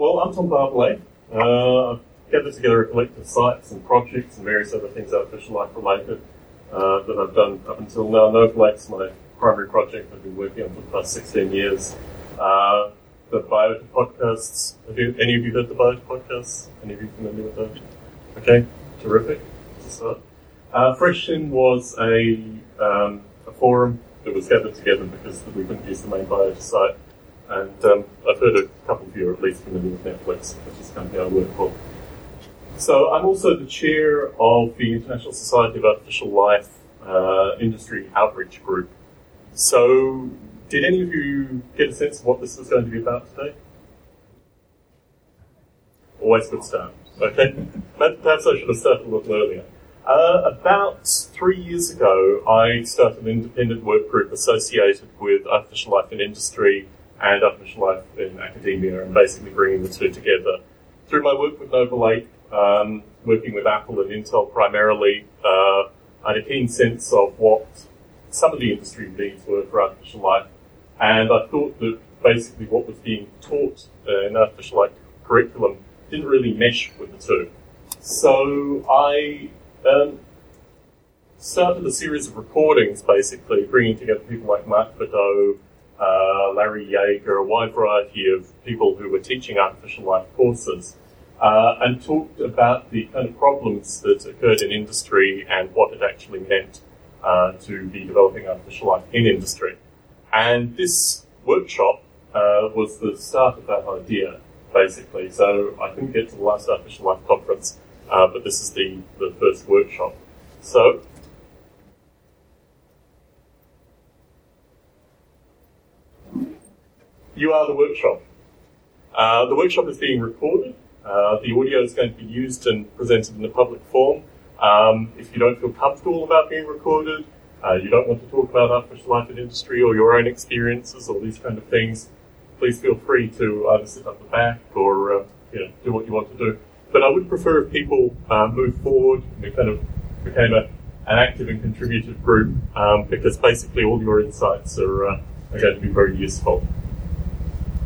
well, I'm Tom Barbalet. Uh, I've gathered together a collective sites and projects and various other things artificial life related uh, that I've done up until now. Noble Ape's my primary project I've been working on for the past 16 years. Uh, the Biota podcasts, have you, any of you heard the Biota podcasts? Any of you familiar with those? Okay, terrific. Uh, Freshin was a, um, a forum that was gathered together because we couldn't use the main Biota site. And um, I've heard a couple of you at least familiar with Netflix, which is the company I work for. So I'm also the chair of the International Society of Artificial Life uh, Industry Outreach Group. So did any of you get a sense of what this was going to be about today? Always good start. Okay, perhaps I should have started a little earlier. Uh, about three years ago, I started an independent work group associated with artificial life and industry and artificial life in academia, and basically bringing the two together. Through my work with Noble Ape, um, working with Apple and Intel primarily, uh, I had a keen sense of what some of the industry needs were for artificial life, and I thought that basically what was being taught uh, in artificial life curriculum didn't really mesh with the two. So I um, started a series of recordings, basically bringing together people like Mark Bedau, uh, Larry Yeager, a wide variety of people who were teaching artificial life courses, uh, and talked about the kind of problems that occurred in industry and what it actually meant uh, to be developing artificial life in industry. And this workshop uh, was the start of that idea, basically. So I couldn't get to the last artificial life conference, uh, but this is the, the first workshop. So you are the workshop. Uh, the workshop is being recorded. Uh, the audio is going to be used and presented in a public form. Um, if you don't feel comfortable about being recorded, uh, you don't want to talk about artificial life in industry or your own experiences or these kind of things, please feel free to either sit up the back or uh, you know, do what you want to do. But I would prefer if people uh, move forward and kind of became a, an active and contributive group um, because basically all your insights are, uh, are going to be very useful.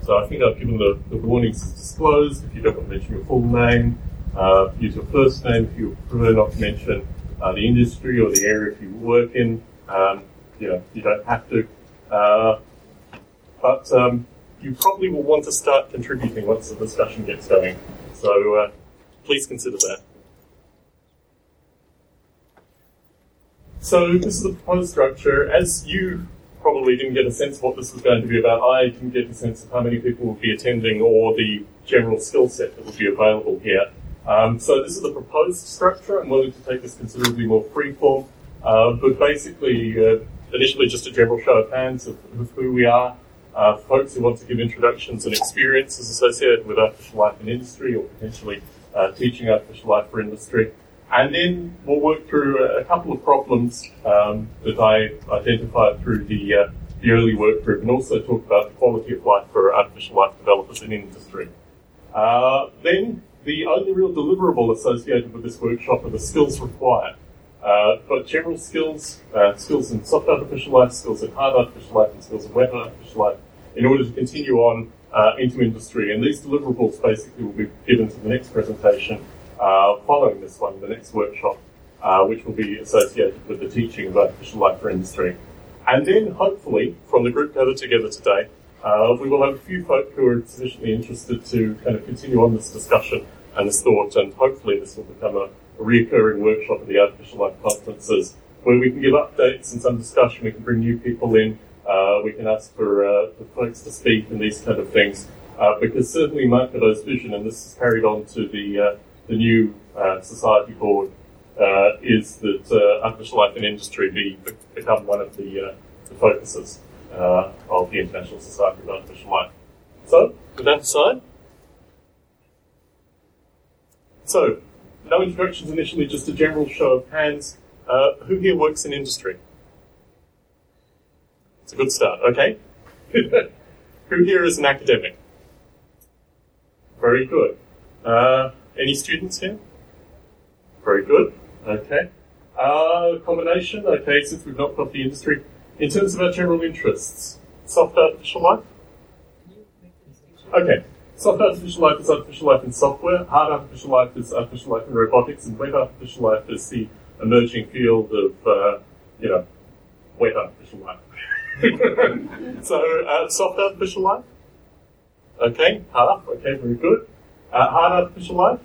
So I think I've given the, the warnings disclosed. If you don't want to mention your full name, uh, use your first name. If you prefer not to mention uh, the industry or the area if you work in, um, you know, you don't have to. Uh, but um, you probably will want to start contributing once the discussion gets going. So uh, please consider that. So this is the proposed structure. As you probably didn't get a sense of what this was going to be about. I didn't get a sense of how many people would be attending or the general skill set that would be available here. Um, so this is the proposed structure. I'm willing to take this considerably more freeform, uh, but basically, uh, initially just a general show of hands of, of who we are. Uh, folks who want to give introductions and experiences associated with artificial life in industry or potentially uh, teaching artificial life for industry. And then we'll work through a couple of problems um, that I identified through the, uh, the early work group and also talk about the quality of life for artificial life developers in industry. Uh, then the only real deliverable associated with this workshop are the skills required. Uh, but general skills, uh, skills in soft artificial life, skills in hard artificial life, and skills in wet artificial life, in order to continue on uh, into industry. And these deliverables basically will be given to the next presentation uh, following this one, the next workshop, uh, which will be associated with the teaching of artificial life for industry. And then, hopefully, from the group gathered together today, uh, we will have a few folk who are sufficiently interested to kind of continue on this discussion and this thought, and hopefully this will become a, a reoccurring workshop at the Artificial Life conferences where we can give updates and some discussion. We can bring new people in. Uh, we can ask for, uh, for folks to speak and these kind of things. Uh, because certainly Mark Bedau's vision, and this is carried on to the uh, the new uh, society board uh, is that uh, artificial life and industry be, become one of the, uh, the focuses uh, of the International Society of Artificial Life. So, with that aside, so no introductions initially, just a general show of hands. Uh, who here works in industry? It's a good start, okay? who here is an academic? Very good. Any students here? Very good. Okay. Uh, combination. Okay, since we've not got the industry. In terms of our general interests, soft artificial life? Okay. soft artificial life is artificial life in software. Hard artificial life is artificial life in robotics, and wet artificial life is the emerging field of, uh, you know, wet artificial life. so, uh, soft artificial life. Okay, half. Okay, very good. Uh, hard artificial life.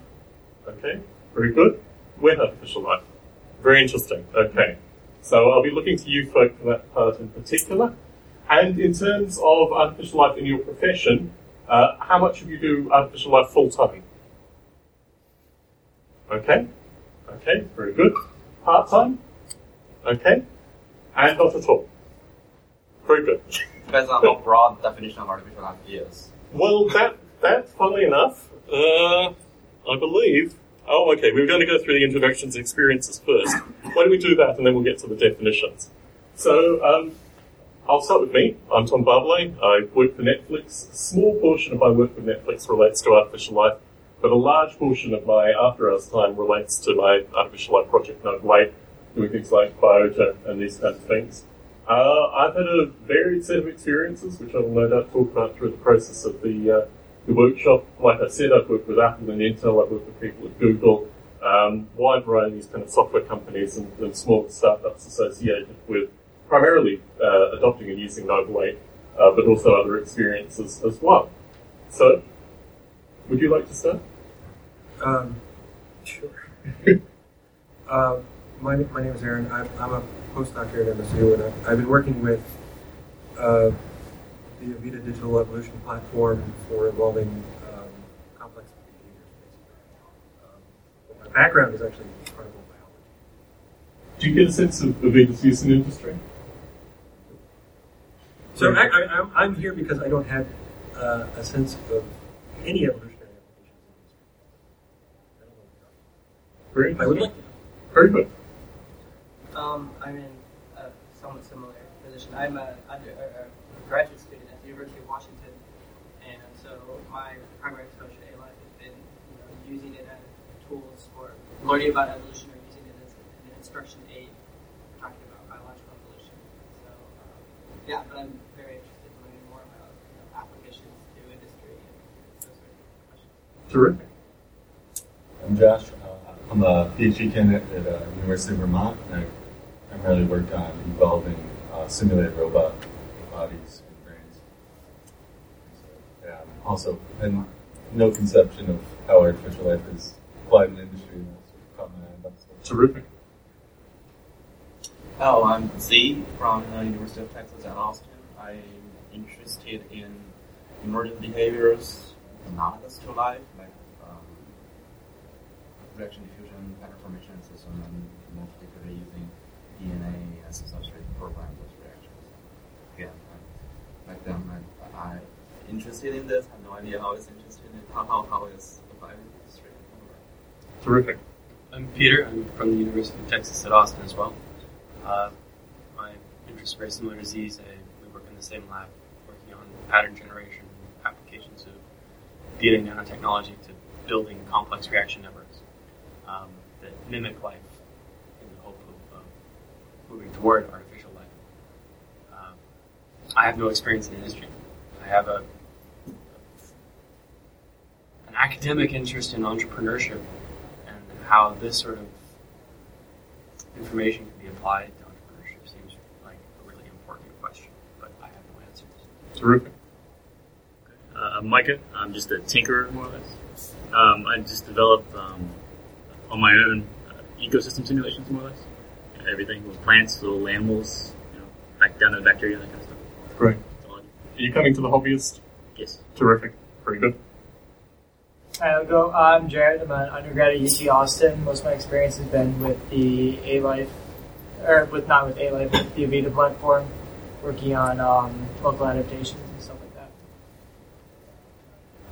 Okay, very good. Wet artificial life. Very interesting. Okay. So I'll be looking to you for that part in particular. And in terms of artificial life in your profession, uh, how much of you do artificial life full time? Okay. Okay, very good. Part time? Okay. And not at all. Very good. Depends on how broad definition of artificial life is. Well, that, that, funnily enough, uh, I believe. Oh, okay. We are going to go through the introductions and experiences first. Why don't we do that and then we'll get to the definitions? So, um, I'll start with me. I'm Tom Barbalet. I work for Netflix. A small portion of my work with Netflix relates to artificial life, but a large portion of my after hours time relates to my artificial life project Noble Ape, doing things like biota and these kinds of things. Uh, I've had a varied set of experiences, which I will no doubt talk about through the process of the, uh, the workshop. Like I said, I've worked with Apple and Intel, I've worked with people at Google, um, wide variety of these kind of software companies and, and small startups associated with primarily uh, adopting and using Noble Ape, uh, but also other experiences as well. So, would you like to start? Um, sure. uh, my, my name is Aaron. I'm, I'm a postdoc here at MSU, and I've, I've been working with uh, the Avida Digital Evolution platform for involving um, complex behaviors. Um, my background is actually carnival biology. Do you get a sense of Avida's use in industry? So I, I, I'm, I'm here because I don't have uh, a sense of any evolutionary applications in industry. Very I would like to. Very good. Um, I'm in a somewhat similar position. I'm a, under, a, a graduate student at the University of Washington, and so my primary exposure to A-Life has been you know, using it as tools for learning about evolution or using it as an instruction aid talking about biological evolution. So, um, yeah, but I'm very interested in learning more about you know, applications to industry and those sort of questions. Terrific. I'm Josh. Uh, I'm a PhD candidate at uh, University of Vermont, and I primarily worked on evolving uh, simulated robot bodies and brains. So, yeah, also, and no conception of how artificial life is applied in industry. and That's what caught my eye about this. Terrific. Oh, I'm Z from the University of Texas at Austin. I'm interested in emergent behaviors analogous to life, like um, reaction diffusion, pattern formation system, and more particularly using DNA as a substrate to program those reactions. Again, I, like them, I, I'm interested in this. I have no idea how it's interested in how how, how it's applied in. Terrific. I'm Peter. I'm from the University of Texas at Austin as well. Uh, my interests are very similar to Z's. I, we work in the same lab, working on pattern generation applications of DNA nanotechnology to building complex reaction networks um, that mimic life in the hope of uh, moving toward artificial life. Um, I have no experience in industry. I have a an academic interest in entrepreneurship and how this sort of information can be applied to entrepreneurship seems like a really important question, but I have no answers. Terrific. Uh, I'm Micah. I'm just a tinkerer, more or less. Um, I just develop um, on my own uh, ecosystem simulations, more or less. Everything with plants, little animals, you know, back down to bacteria, that kind of stuff. Great. That's all I do. Are you coming to the hobbyist? Yes. Terrific. Very good. Hi, I'll go. I'm Jared. I'm an undergrad at UT Austin. Most of my experience has been with the A Life, or with not with A Life, with the Avida platform, working on um, local adaptations and stuff like that.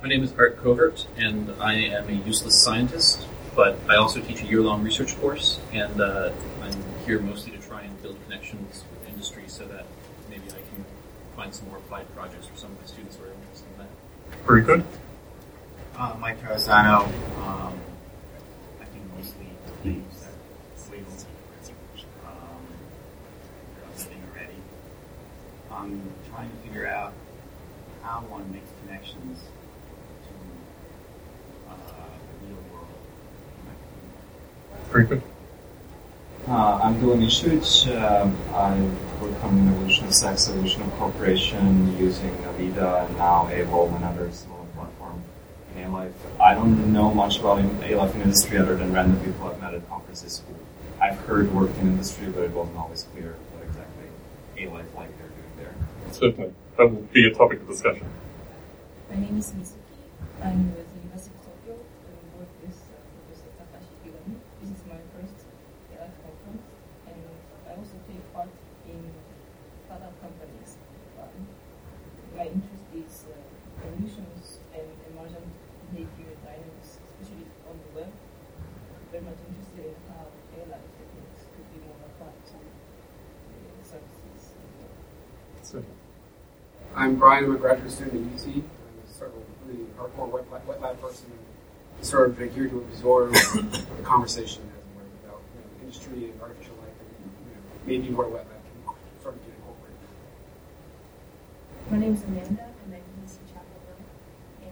My name is Art Covert, and I am a useless scientist, but I also teach a year long research course, and uh, I'm here mostly to try and build connections with industry so that maybe I can find some more applied projects for some of my students who are interested in that. Very good. Uh, Mike Terrazano, um, I think mostly things that legal. Um, thing already. I'm trying to figure out how one makes connections to uh, the real world. Frequent. Uh, I'm Dylan Ishuch. Um, I work on the evolution of sex, evolution of cooperation using Avida and now AWOL and others in A-Life. I don't know much about in- A-Life in industry other than random people I've met at conferences who I've heard worked in industry, but it wasn't always clear what exactly A-Life like they're doing there. Certainly. That will be a topic of discussion. My name is Mizuki. I'm with the University of Tokyo. I work with uh, Professor Takashi Ikegami. This is my first ALF conference, and I also take part in startup companies. Um, my interest is uh, evolutions and emergent behavior dynamics, especially on the web. Very much interested in how ALF techniques could be more applied to uh, services. Certainly. I'm Brian. I'm a graduate student at UC. I'm sort of a really hardcore wet wet lab person. Sort of here to absorb the conversation as it were about you know, industry and artificial life and you know, maybe where wet lab can sort of get incorporated. My name is Amanda. I'm at UC Chapel Hill,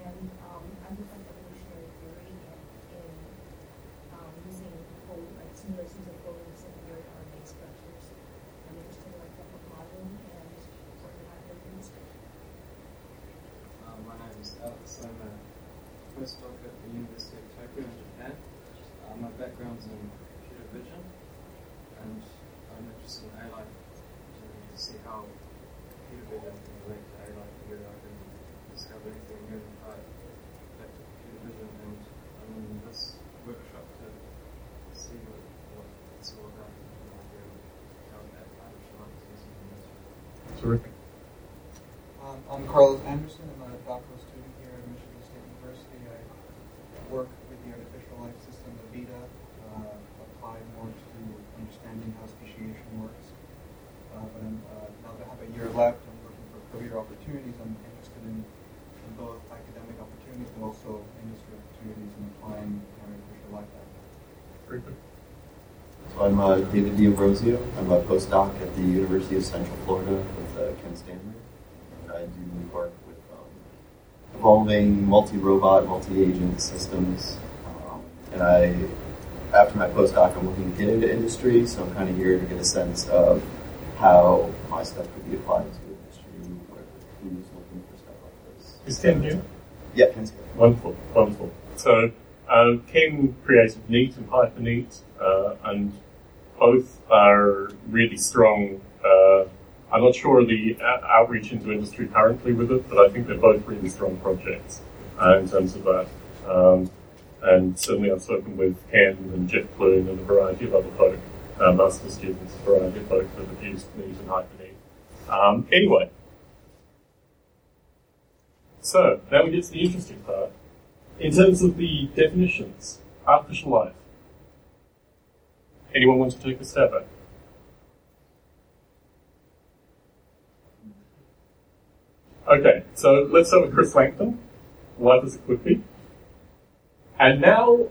and um, I look at evolutionary theory and in um, using fold, like simulations of folding secondary RNA structures. I'm interested in like network modeling and what can happen in industry. Uh, my name is Alex. I'm a postdoc at the University of Tokyo in Japan. Uh, my background's in computer vision, and I'm interested in A-Life to, to see how computer vision can relate to A-Life, whether I can discover anything new about that to computer vision, and I'm in this workshop to see what, what it's all about and idea of how that artificial intelligence is used in industry. Terrific. Um, I'm Carlos Anderson. I'm a doctoral student here at Michigan State University. I work with the artificial life system Avida, uh, applied more to understanding how speciation works. Uh, but I'm, uh, now that I have a year left, I'm looking for career opportunities. I'm interested in, in both academic opportunities but also industry opportunities in applying artificial life. Very good. So I'm uh, David D'Ambrosio. I'm a postdoc at the University of Central Florida with uh, Ken Stanley. And I do work with um, evolving multi-robot, multi-agent systems. Um, and I, after my postdoc, I'm looking to get into industry, so I'm kind of here to get a sense of how my stuff could be applied to industry, where, who's looking for stuff like this. Is Ken here? Yeah, Ken's here. Wonderful, wonderful. So, uh, Ken created Neat and HyperNeat, uh, and both are really strong. Uh, I'm not sure the outreach into industry currently with it, but I think they're both really strong projects uh, in terms of that. Um, and certainly I've spoken with Ken and Jeff Bloom and a variety of other folk, uh, master students, a variety of folk that have used Neat and HyperNeat. Um, anyway, so now we get to the interesting part. In terms of the definitions, artificial life. Anyone want to take a stab at? Okay, so let's start with Chris Langton. Life as it could be. And now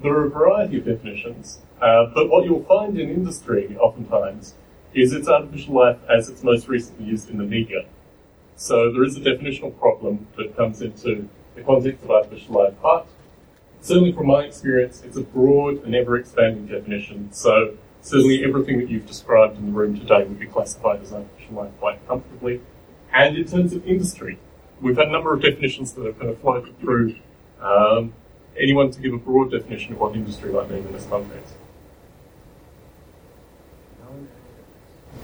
there are a variety of definitions, uh, but what you'll find in industry oftentimes is it's artificial life as it's most recently used in the media. So there is a definitional problem that comes into the context of artificial life, but certainly from my experience, it's a broad and ever expanding definition. So certainly everything that you've described in the room today would be classified as artificial life quite comfortably. And in terms of industry, we've had a number of definitions that have kind of floated through. Um, anyone to give a broad definition of what industry might mean in this context?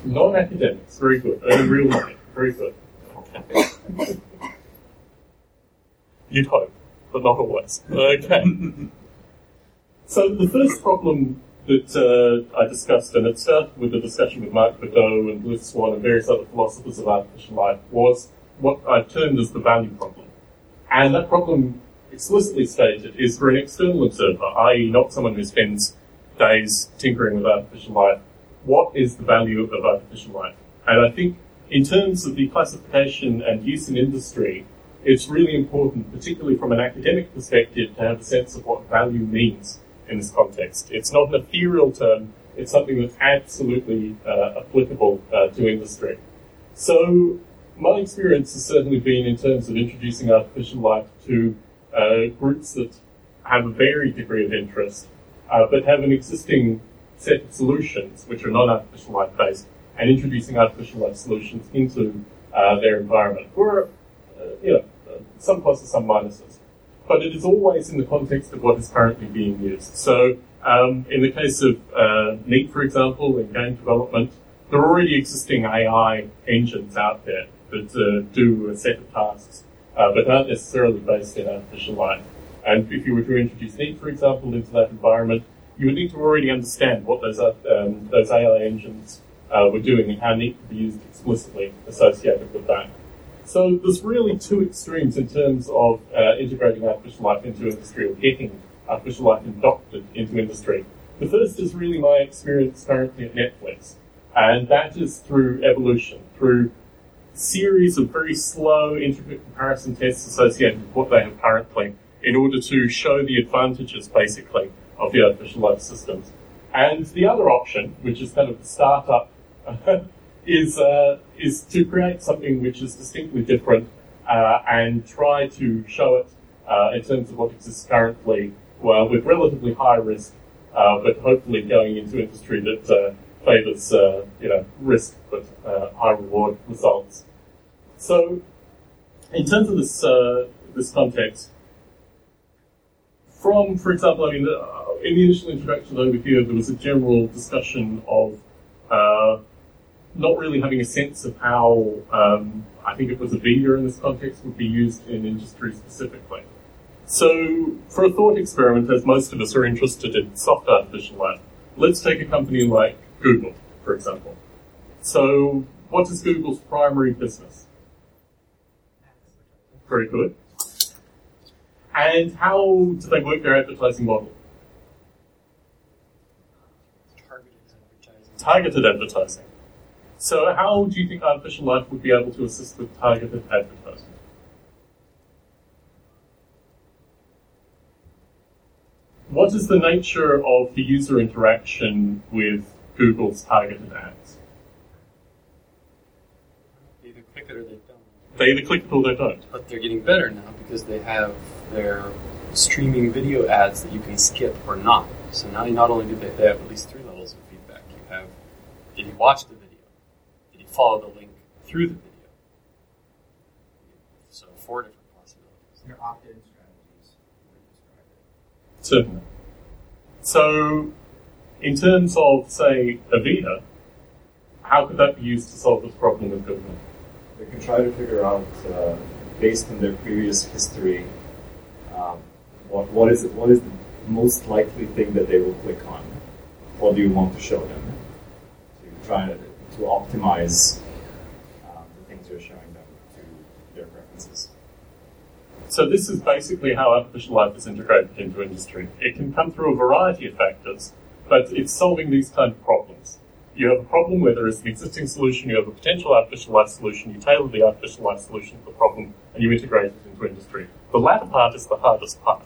Non-academics, very good. Earning real money, very good. You'd hope, but not always. Okay. so the first problem that uh, I discussed, and it started with a discussion with Mark Bedau and Liz Swan and various other philosophers of artificial life, was what I termed as the value problem. And that problem, explicitly stated, is for an external observer, i.e. not someone who spends days tinkering with artificial life, what is the value of artificial life? And I think in terms of the classification and use in industry, it's really important, particularly from an academic perspective, to have a sense of what value means in this context. It's not an ethereal term, it's something that's absolutely uh, applicable uh, to industry. So, my experience has certainly been in terms of introducing artificial life to uh, groups that have a varied degree of interest. uh, but have an existing set of solutions which are non-artificial life based and introducing artificial life solutions into uh, their environment. For uh, you know, some pluses, some minuses. But it is always in the context of what is currently being used. So, um, in the case of uh, Neat, for example, in game development, there are already existing AI engines out there that uh, do a set of tasks, uh, but aren't necessarily based in artificial life. And if you were to introduce Neat, for example, into that environment, you would need to already understand what those uh, um, those AI engines uh, were doing and how Neat could be used explicitly associated with that. So there's really two extremes in terms of uh, integrating artificial life into industry or getting artificial life adopted into industry. The first is really my experience currently at Netflix, and that is through evolution, through series of very slow, intricate comparison tests associated with what they have currently, in order to show the advantages, basically, of the artificial life systems. And the other option, which is kind of the startup is uh, is to create something which is distinctly different uh, and try to show it uh, in terms of what exists currently, well, with relatively high risk, uh, but hopefully going into industry that uh, favours uh, you know risk but high reward results. So, in terms of this this context, from for example, I mean, in the initial introduction over here, there was a general discussion of not really having a sense of how um, I think it was a VIA in this context would be used in industry specifically. So, for a thought experiment, as most of us are interested in soft artificial life, let's take a company like Google, for example. So, what is Google's primary business? Very good. And how do they work their advertising model? Targeted advertising. Targeted advertising. So how do you think artificial life would be able to assist with targeted advertising? What is the nature of the user interaction with Google's targeted ads? They either click it or they don't. They either click it or they don't. But they're getting better now because they have their streaming video ads that you can skip or not. So now not only do they, they have at least three levels of feedback. You have if you watch the follow the link through the video. So four different possibilities. Your opt-in strategies. Certainly. So, in terms of, say, Avida, how could that be used to solve this problem with Google? They can try to figure out, uh, based on their previous history, um, what, what is what is the most likely thing that they will click on. What do you want to show them? To try to to optimize um, the things you're showing them to their preferences. So this is basically how artificial life is integrated into industry. It can come through a variety of factors, but it's solving these kind of problems. You have a problem where there is an existing solution, you have a potential artificial life solution, you tailor the artificial life solution to the problem, and you integrate it into industry. The latter part is the hardest part.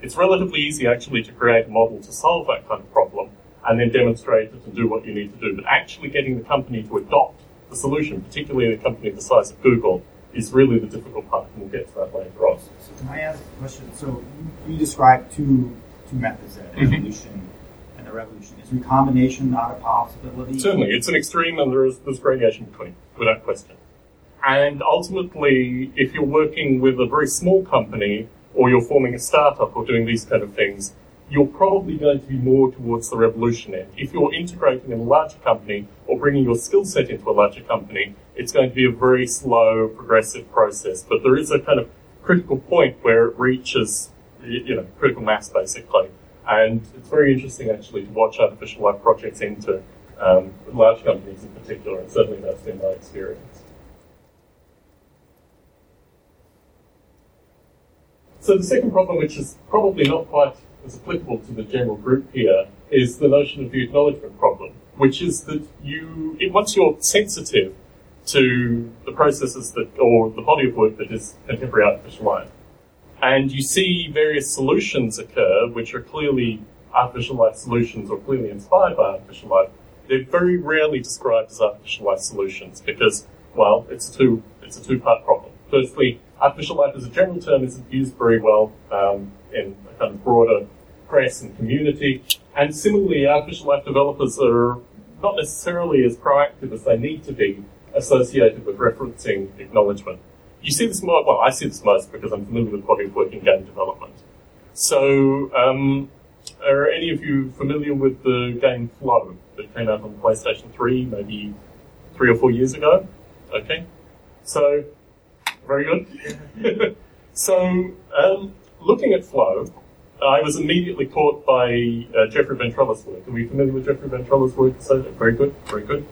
It's relatively easy actually to create a model to solve that kind of problem, and then demonstrate it and do what you need to do. But actually getting the company to adopt the solution, particularly in a company the size of Google, is really the difficult part, and we'll get to that later on. So can I ask a question? So you described two two methods there, Mhm. evolution and the revolution. Is recombination not a possibility? Certainly, it's an extreme, and there is there's gradation between, without question. And ultimately, if you're working with a very small company, or you're forming a startup, or doing these kind of things, you're probably going to be more towards the revolution end. If you're integrating in a larger company or bringing your skill set into a larger company, it's going to be a very slow, progressive process. But there is a kind of critical point where it reaches, you know, critical mass basically. And it's very interesting actually to watch artificial life projects enter um, large companies in particular, and certainly that's been my experience. So the second problem, which is probably not quite as applicable to the general group here is the notion of the acknowledgement problem, which is that you, once you're sensitive to the processes that, or the body of work that is contemporary artificial life, and you see various solutions occur, which are clearly artificial life solutions or clearly inspired by artificial life, they're very rarely described as artificial life solutions because, well, it's a two, it's a two-part problem. Firstly, artificial life as a general term isn't used very well um, in a kind of broader press and community. And similarly, artificial life developers are not necessarily as proactive as they need to be associated with referencing acknowledgement. You see this more, well, I see this most because I'm familiar with body of work in game development. So, um, are any of you familiar with the game Flow that came out on PlayStation 3 maybe three or four years ago? Okay. So, very good. so, um, looking at Flow, I was immediately caught by uh, Jeffrey Ventrella's work. Are we familiar with Jeffrey Ventrella's work? So, very good, very good.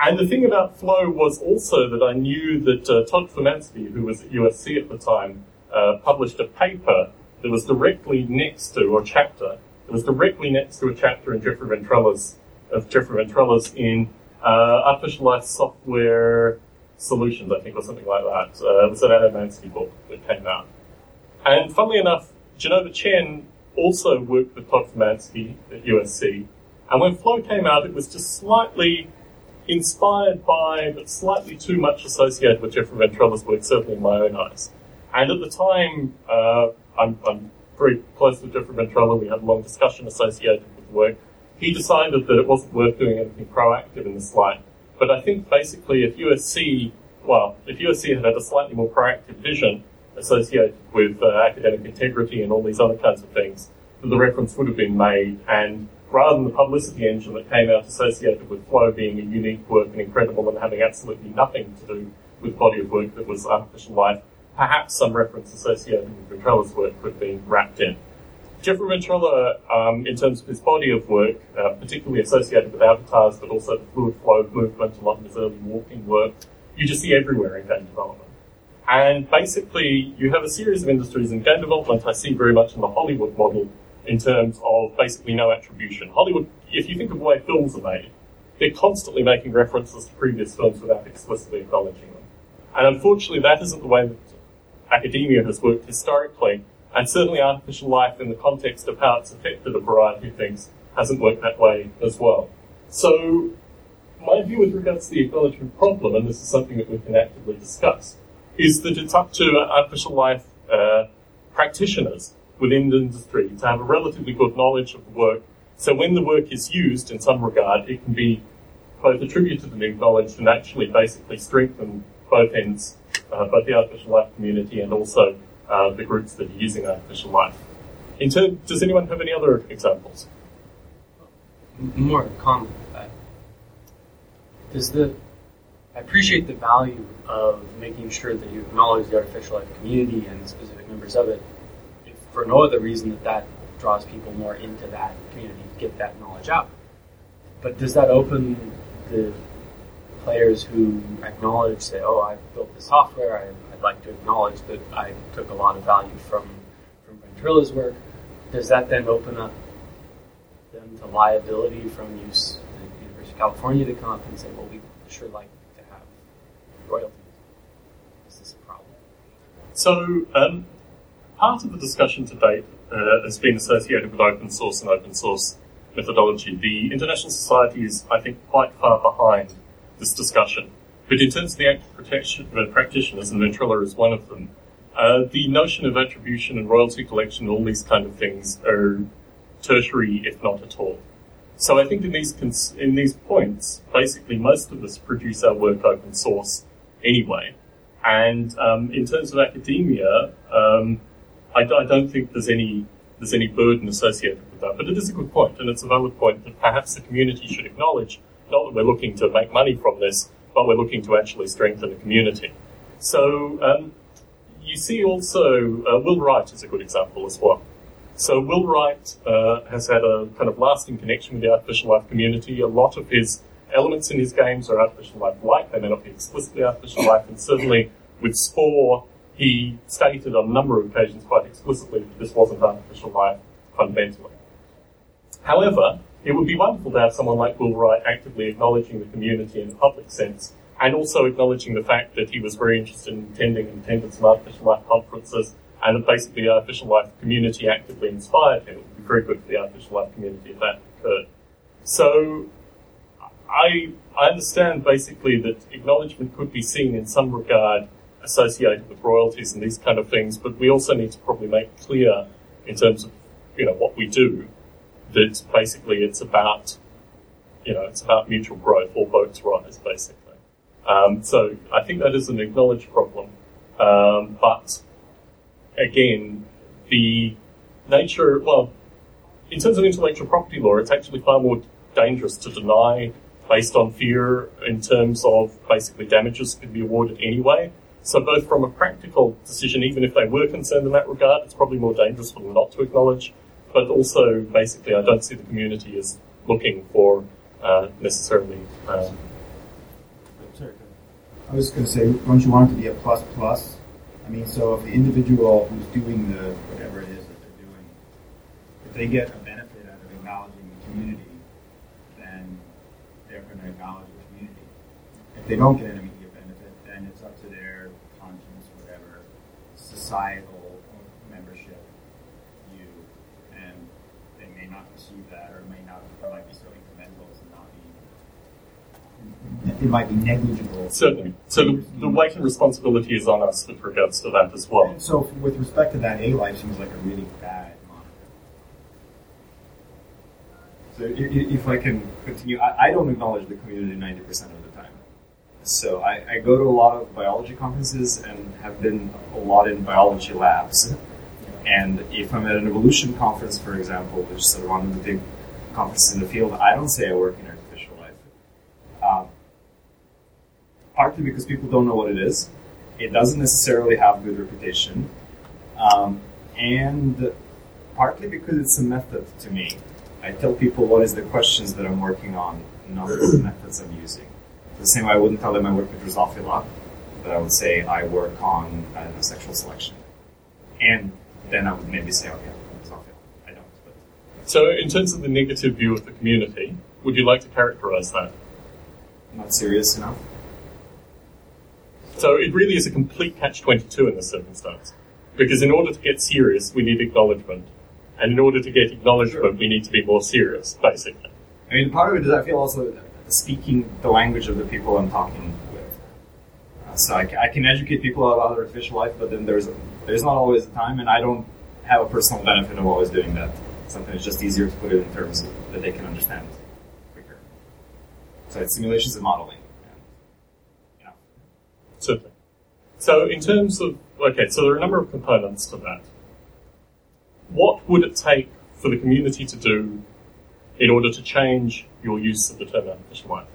And the thing about Flow was also that I knew that uh, Todd Furmanski, who was at USC at the time, uh, published a paper that was directly next to, or chapter, it was directly next to a chapter in Jeffrey Ventrella's, of Jeffrey Ventrella's in uh, Artificial Life Software Solutions, I think, or something like that. Uh, it was an Adam Mansky book that came out. And funnily enough, Jenova Chen also worked with Todd Furmanski at USC. And when Flow came out, it was just slightly inspired by, but slightly too much associated with Jeffrey Ventrella's work, certainly in my own eyes. And at the time, uh, I'm, I'm, very close with Jeffrey Ventrella. We had a long discussion associated with the work. He decided that it wasn't worth doing anything proactive in this light. But I think basically if USC, well, if USC had had a slightly more proactive vision associated with uh, academic integrity and all these other kinds of things, then the reference would have been made and rather than the publicity engine that came out associated with Flow being a unique work and incredible and having absolutely nothing to do with body of work that was artificial life, perhaps some reference associated with Ventrella's work could be wrapped in. Jeffrey Ventrella, um, in terms of his body of work, uh, particularly associated with avatars, but also the fluid flow movement, a lot of his early walking work, you just see everywhere in game development. And basically, you have a series of industries in game development I see very much in the Hollywood model in terms of basically no attribution. Hollywood, if you think of the way films are made, they're constantly making references to previous films without explicitly acknowledging them. And unfortunately, that isn't the way that academia has worked historically, and certainly artificial life in the context of how it's affected a variety of things hasn't worked that way as well. So, my view with regards to the acknowledgement problem, and this is something that we can actively discuss, is that it's up to artificial life uh, practitioners within the industry to have a relatively good knowledge of the work. So when the work is used in some regard, it can be both attributed and acknowledged and actually basically strengthen both ends, uh, both the artificial life community and also uh, the groups that are using artificial life. In term, does anyone have any other examples? More common. Uh, does the I appreciate the value of making sure that you acknowledge the artificial life community and specific members of it for no other reason that that draws people more into that community get that knowledge out. But does that open the players who acknowledge, say, oh, I built this software, I, would like to acknowledge that I took a lot of value from, from Ventrella's work, does that then open up them to liability from use the University of California to come up and say, well, we sure like royalties? Is this a problem? So, um, part of the discussion to date uh, has been associated with open source and open source methodology. The International Society is, I think, quite far behind this discussion. But in terms of the active protection, uh, practitioners, and Ventrella is one of them, uh, the notion of attribution and royalty collection, all these kind of things, are tertiary, if not at all. So I think in these cons- in these points, basically most of us produce our work open source anyway. And um, in terms of academia, um, I, I don't think there's any there's any burden associated with that. But it is a good point, and it's a valid point that perhaps the community should acknowledge. Not that we're looking to make money from this, but we're looking to actually strengthen the community. So um, you see also uh, Will Wright is a good example as well. So Will Wright uh, has had a kind of lasting connection with the artificial life community. A lot of his elements in his games are artificial life like. They may not be explicitly artificial life, and certainly with Spore, he stated on a number of occasions quite explicitly that this wasn't artificial life fundamentally. However, it would be wonderful to have someone like Will Wright actively acknowledging the community in a public sense and also acknowledging the fact that he was very interested in attending and attended some artificial life conferences and that basically the artificial life community actively inspired him. It would be very good for the artificial life community if that occurred. So I, I understand basically that acknowledgement could be seen in some regard associated with royalties and these kind of things, but we also need to probably make clear in terms of you know what we do. That basically it's about you know it's about mutual growth. or boats rise, basically. Um, so I think that is an acknowledged problem, um, but again, the nature well, in terms of intellectual property law, it's actually far more dangerous to deny based on fear in terms of basically damages could be awarded anyway. So both from a practical decision, even if they were concerned in that regard, it's probably more dangerous for them not to acknowledge. But also, basically, I don't see the community as looking for uh, necessarily. Um, I was going to say, don't you want it to be a plus plus? I mean, so if the individual who's doing the whatever it is that they're doing, if they get a benefit out of acknowledging the community, then going to community. If they don't get an immediate benefit, then it's up to their conscience, whatever, societal membership view, and they may not perceive that, or it may not, it might be so incremental as to not be, it might be negligible. certainly. So the, the weight and responsibility is on us with regards to that as well. And so, with respect to that, A life seems like a really bad moniker. So if I can continue, I, I don't acknowledge the community 90% of the time. So I, I go to a lot of biology conferences and have been a lot in biology labs. And if I'm at an evolution conference, for example, which is sort of one of the big conferences in the field, I don't say I work in artificial life. Um, partly because people don't know what it is. It doesn't necessarily have good reputation. Um, and partly because it's a method to me. I tell people what is the questions that I'm working on, not the methods I'm using. The same way I wouldn't tell them I work with Drosophila, but I would say I work on uh, I know, sexual selection. And then I would maybe say, okay, Drosophila. I don't. But So in terms of the negative view of the community, would you like to characterize that? not serious enough. So it really is a complete catch-22 in this circumstance. Because in order to get serious, we need acknowledgement. And in order to get acknowledgement, we need to be more serious, basically. I mean, part of it is I feel also speaking the language of the people I'm talking with. Uh, so I, I can educate people about artificial life, but then there's there's not always the time, and I don't have a personal benefit of always doing that. Sometimes it's just easier to put it in terms that they can understand quicker. So it's simulations and modeling. Certainly. So in terms of, okay, so there are a number of components to that. What would it take for the community to do in order to change your use of the term artificial life?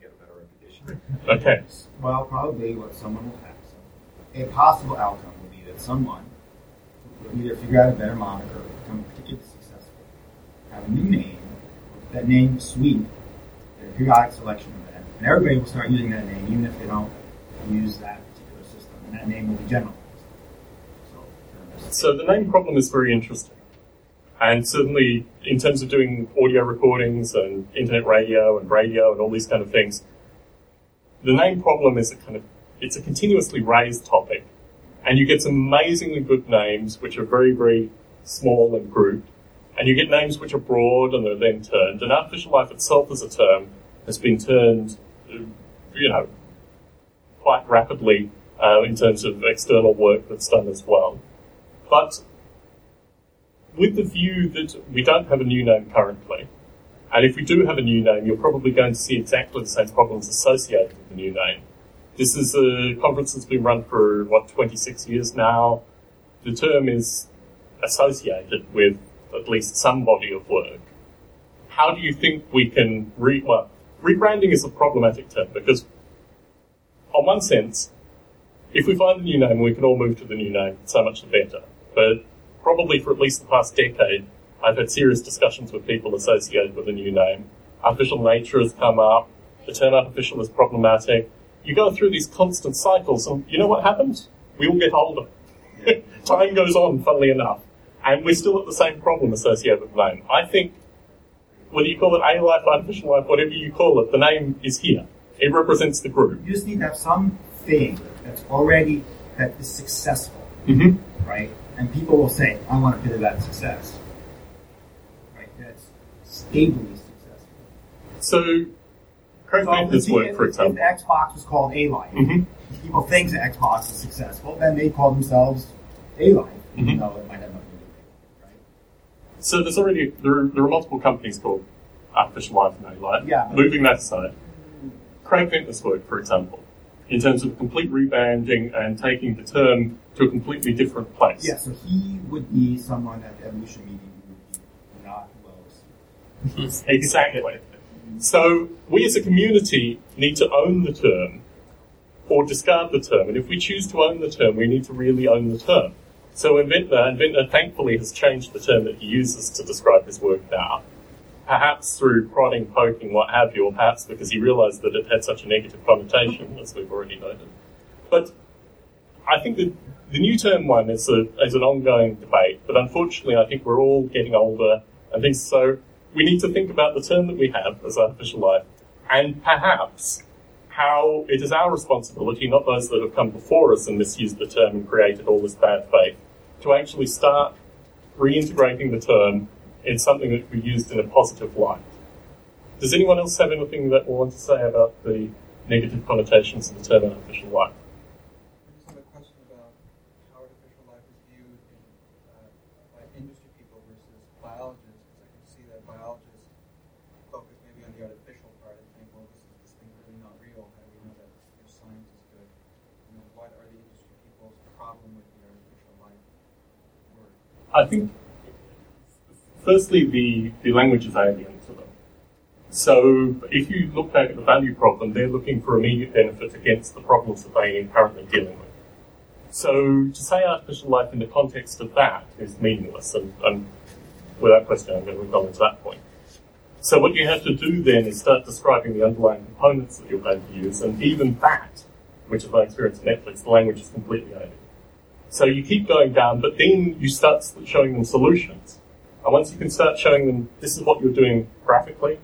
Get a better reputation. Okay. Well, probably what someone will have. So a possible outcome would be that someone will either figure out a better moniker or become particularly successful, have a new name, that name sweep in a periodic selection event, and everybody will start using that name even if they don't use that particular system, and that name will be generalized. So the name problem is very interesting. And certainly in terms of doing audio recordings and internet radio and radio and all these kind of things, the name problem is a kind of, it's a continuously raised topic. And you get some amazingly good names which are very, very small and grouped. And you get names which are broad and they're then turned. And artificial life itself as a term has been turned, uh, you know, quite rapidly uh, in terms of external work that's done as well. But with the view that we don't have a new name currently, and if we do have a new name, you're probably going to see exactly the same problems associated with the new name. This is a conference that's been run for, what, 26 years now. The term is associated with at least some body of work. How do you think we can re, well, rebranding is a problematic term because on one sense, if we find a new name, we can all move to the new name, so much the better. But probably for at least the past decade, I've had serious discussions with people associated with a new name. Artificial nature has come up. The term artificial is problematic. You go through these constant cycles, and you know what happens? We all get older. Time goes on, funnily enough. And we're still at the same problem associated with the name. I think whether you call it A life, artificial life, whatever you call it, the name is here. It represents the group. You just need to have something that's already that is successful, Mhm. right? And people will say, "I want a bit of that success." Right? That's stably successful. So, Craig So this if- work, for example. If Xbox was called A Life, Mhm. people think that Xbox is successful, then they call themselves A Life, even Mhm. though it might have nothing to do with So there's already there are, there are multiple companies called Artificial Life and A-Life. Yeah. Moving that aside, Craig Venter's work, for example, in terms of complete rebanding and taking the term to a completely different place. Yeah, so he would be someone at the evolution meeting who would be not well. Exactly. So we as a community need to own the term or discard the term. And if we choose to own the term, we need to really own the term. So Venter, Venter thankfully has changed the term that he uses to describe his work now. Perhaps through prodding, poking, what have you, or perhaps because he realized that it had such a negative connotation, as we've already noted. But I think that the new term one is, a, is an ongoing debate, but unfortunately I think we're all getting older and so we need to think about the term that we have as artificial life and perhaps how it is our responsibility, not those that have come before us and misused the term and created all this bad faith, to actually start reintegrating the term in something that be used in a positive light. Does anyone else have anything that they want to say about the negative connotations of the term artificial life? I just have a question about how artificial life is viewed uh, by industry people versus biologists, because I can see that biologists focus maybe on the artificial part and think, well this is thing's really not real. How do we know that science is good? And what are the industry people's problem with the artificial life work? I think, firstly, the, the language is alien to them. So if you look back at the value problem, they're looking for immediate benefits against the problems that they are currently dealing with. So to say artificial life in the context of that is meaningless, and, and without question, I'm going to acknowledge that point. So what you have to do then is start describing the underlying components that you're going to use, and even that, which is my experience at Netflix, the language is completely alien. So you keep going down, but then you start showing them solutions. And once you can start showing them, this is what you're doing graphically,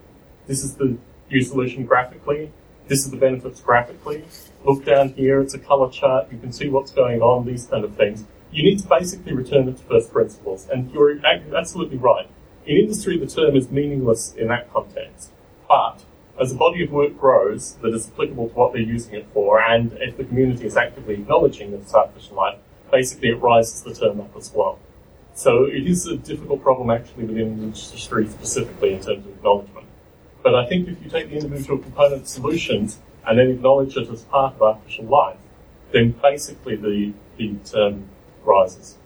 this is the new solution graphically, this is the benefits graphically, look down here, it's a color chart, you can see what's going on, these kind of things. You need to basically return it to first principles. And you're absolutely right. In industry, the term is meaningless in that context. But as a body of work grows that is applicable to what they're using it for, and if the community is actively acknowledging that it's artificial life, basically it rises the term up as well. So it is a difficult problem actually within the industry specifically in terms of acknowledgement. But I think if you take the individual component solutions and then acknowledge it as part of artificial life, then basically the, the term um, rises.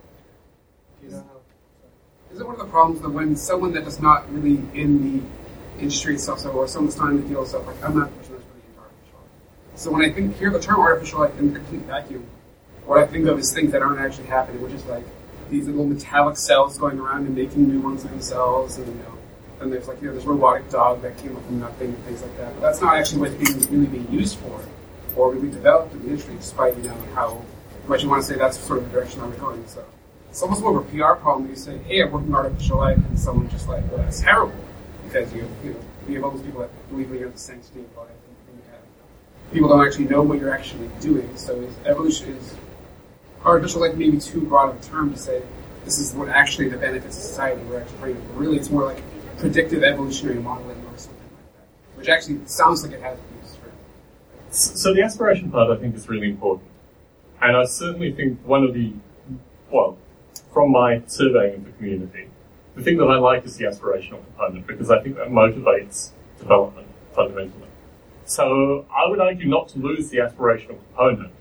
Is, it one of the problems that when someone that is not really in the industry itself, so, or someone's not in the field itself, like I'm not the person that's really into artificial. So when I think hear the term artificial life in the complete vacuum, what I think of is things that aren't actually happening, which is like these little metallic cells going around and making new ones themselves, and you know, and there's like you know this robotic dog that came up from nothing and things like that. But that's not actually what being, really being used for, or really developed in the industry, despite you know how much you want to say that's sort of the direction we're going. So it's almost more of a PR problem. You say, "Hey, I'm working on artificial life," and someone just like, "Well, that's terrible," because you you know we have all those people that believe we have the sanctity of life, and, and you have people don't actually know what you're actually doing. So evolution is artificial like maybe too broad of a term to say this is what actually the benefits of society we're actually bringing. But really, it's more like predictive evolutionary modeling or something like that, which actually sounds like it has use for. So the aspiration part, I think, is really important. And I certainly think one of the, well, from my surveying of the community, the thing that I like is the aspirational component because I think that motivates development fundamentally. So I would argue not to lose the aspirational component,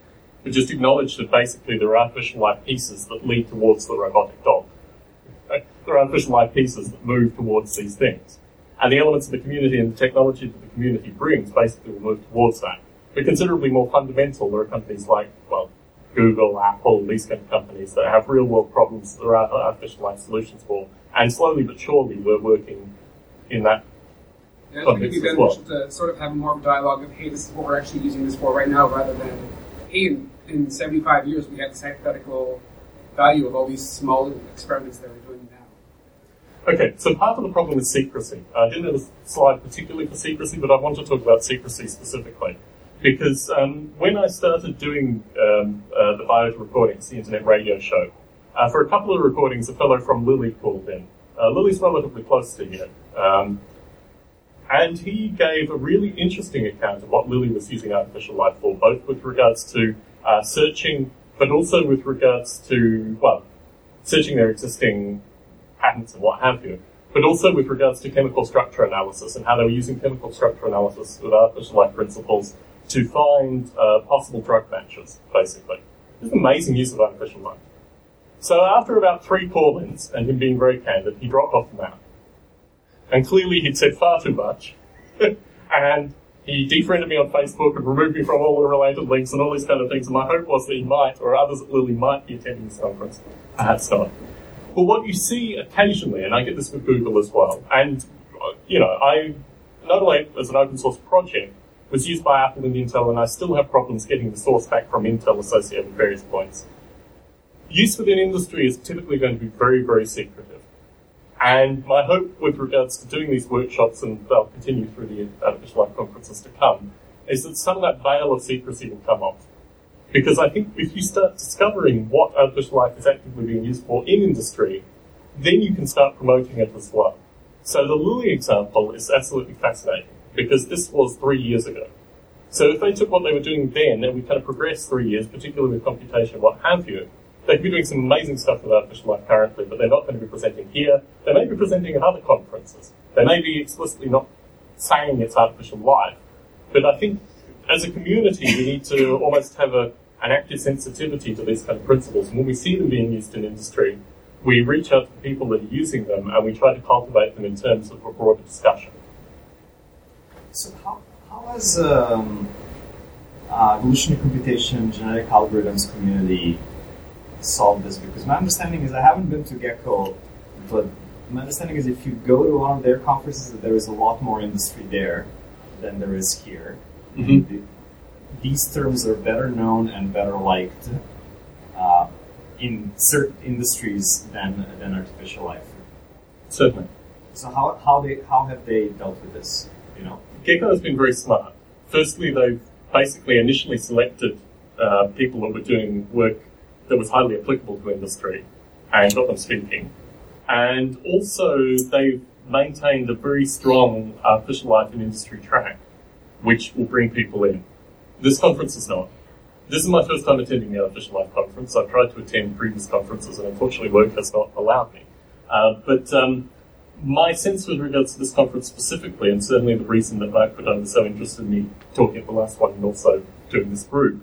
but just acknowledge that basically there are artificial life pieces that lead towards the robotic dog. There are artificial life pieces that move towards these things. And the elements of the community and the technology that the community brings basically will move towards that. But considerably more fundamental, there are companies like, well, Google, Apple, these kind of companies that have real world problems that there are uh, artificial life solutions for. And slowly but surely we're working in that And I think it'd be as well. to sort of have more of a dialogue of, hey, this is what we're actually using this for right now, rather than, hey, in, in 75 years we had this hypothetical value of all these small experiments that we're doing now. Okay, so part of the problem is secrecy. I didn't have a slide particularly for secrecy, but I want to talk about secrecy specifically. Because um, when I started doing um, uh, the Biota recordings, the internet radio show, uh, for a couple of recordings, a fellow from Lilly called in. Uh, Lilly's relatively close to here. Um, and he gave a really interesting account of what Lilly was using artificial life for, both with regards to uh, searching, but also with regards to, well, searching their existing patents and what have you, but also with regards to chemical structure analysis and how they were using chemical structure analysis with artificial life principles to find uh, possible drug matches, basically. It's amazing use of artificial life. So after about three call-ins and him being very candid, he dropped off the map. And clearly he'd said far too much. and he defriended me on Facebook and removed me from all the related links and all these kind of things. And my hope was that he might, or others at Lilly might be attending this conference. Perhaps not. But what you see occasionally, and I get this with Google as well, and, uh, you know, I, not only as an open source project, was used by Apple and Intel, and I still have problems getting the source back from Intel associated with various points use within industry is typically going to be very, very secretive. And my hope with regards to doing these workshops, and they'll continue through the Artificial Life conferences to come, is that some of that veil of secrecy will come off. Because I think if you start discovering what artificial life is actively being used for in industry, then you can start promoting it as well. So the Lilly example is absolutely fascinating because this was three years ago. So if they took what they were doing then and we kind of progressed three years, particularly with computation, what have you, they could be doing some amazing stuff with artificial life currently, but they're not going to be presenting here. They may be presenting at other conferences. They may be explicitly not saying it's artificial life. But I think as a community, we need to almost have a, an active sensitivity to these kind of principles. When we see them being used in industry, we reach out to the people that are using them and we try to cultivate them in terms of a broader discussion. So how, how has um, uh, evolutionary computation, genetic algorithms community solve this? Because my understanding is I haven't been to GECCO, but my understanding is if you go to one of their conferences, that there is a lot more industry there than there is here. Mm-hmm. The, these terms are better known and better liked uh, in certain industries than than artificial life. Certainly. So how how they how have they dealt with this? You know, GECCO has been very smart. Firstly, they've basically initially selected uh, people that were doing work that was highly applicable to industry and got them speaking. And also, they've maintained a very strong artificial life and industry track, which will bring people in. This conference is not. This is my first time attending the Artificial Life conference. I've tried to attend previous conferences, and unfortunately, work has not allowed me. Uh, but um, my sense with regards to this conference specifically, and certainly the reason that Mark Bedau was so interested in me talking at the last one and also doing this group,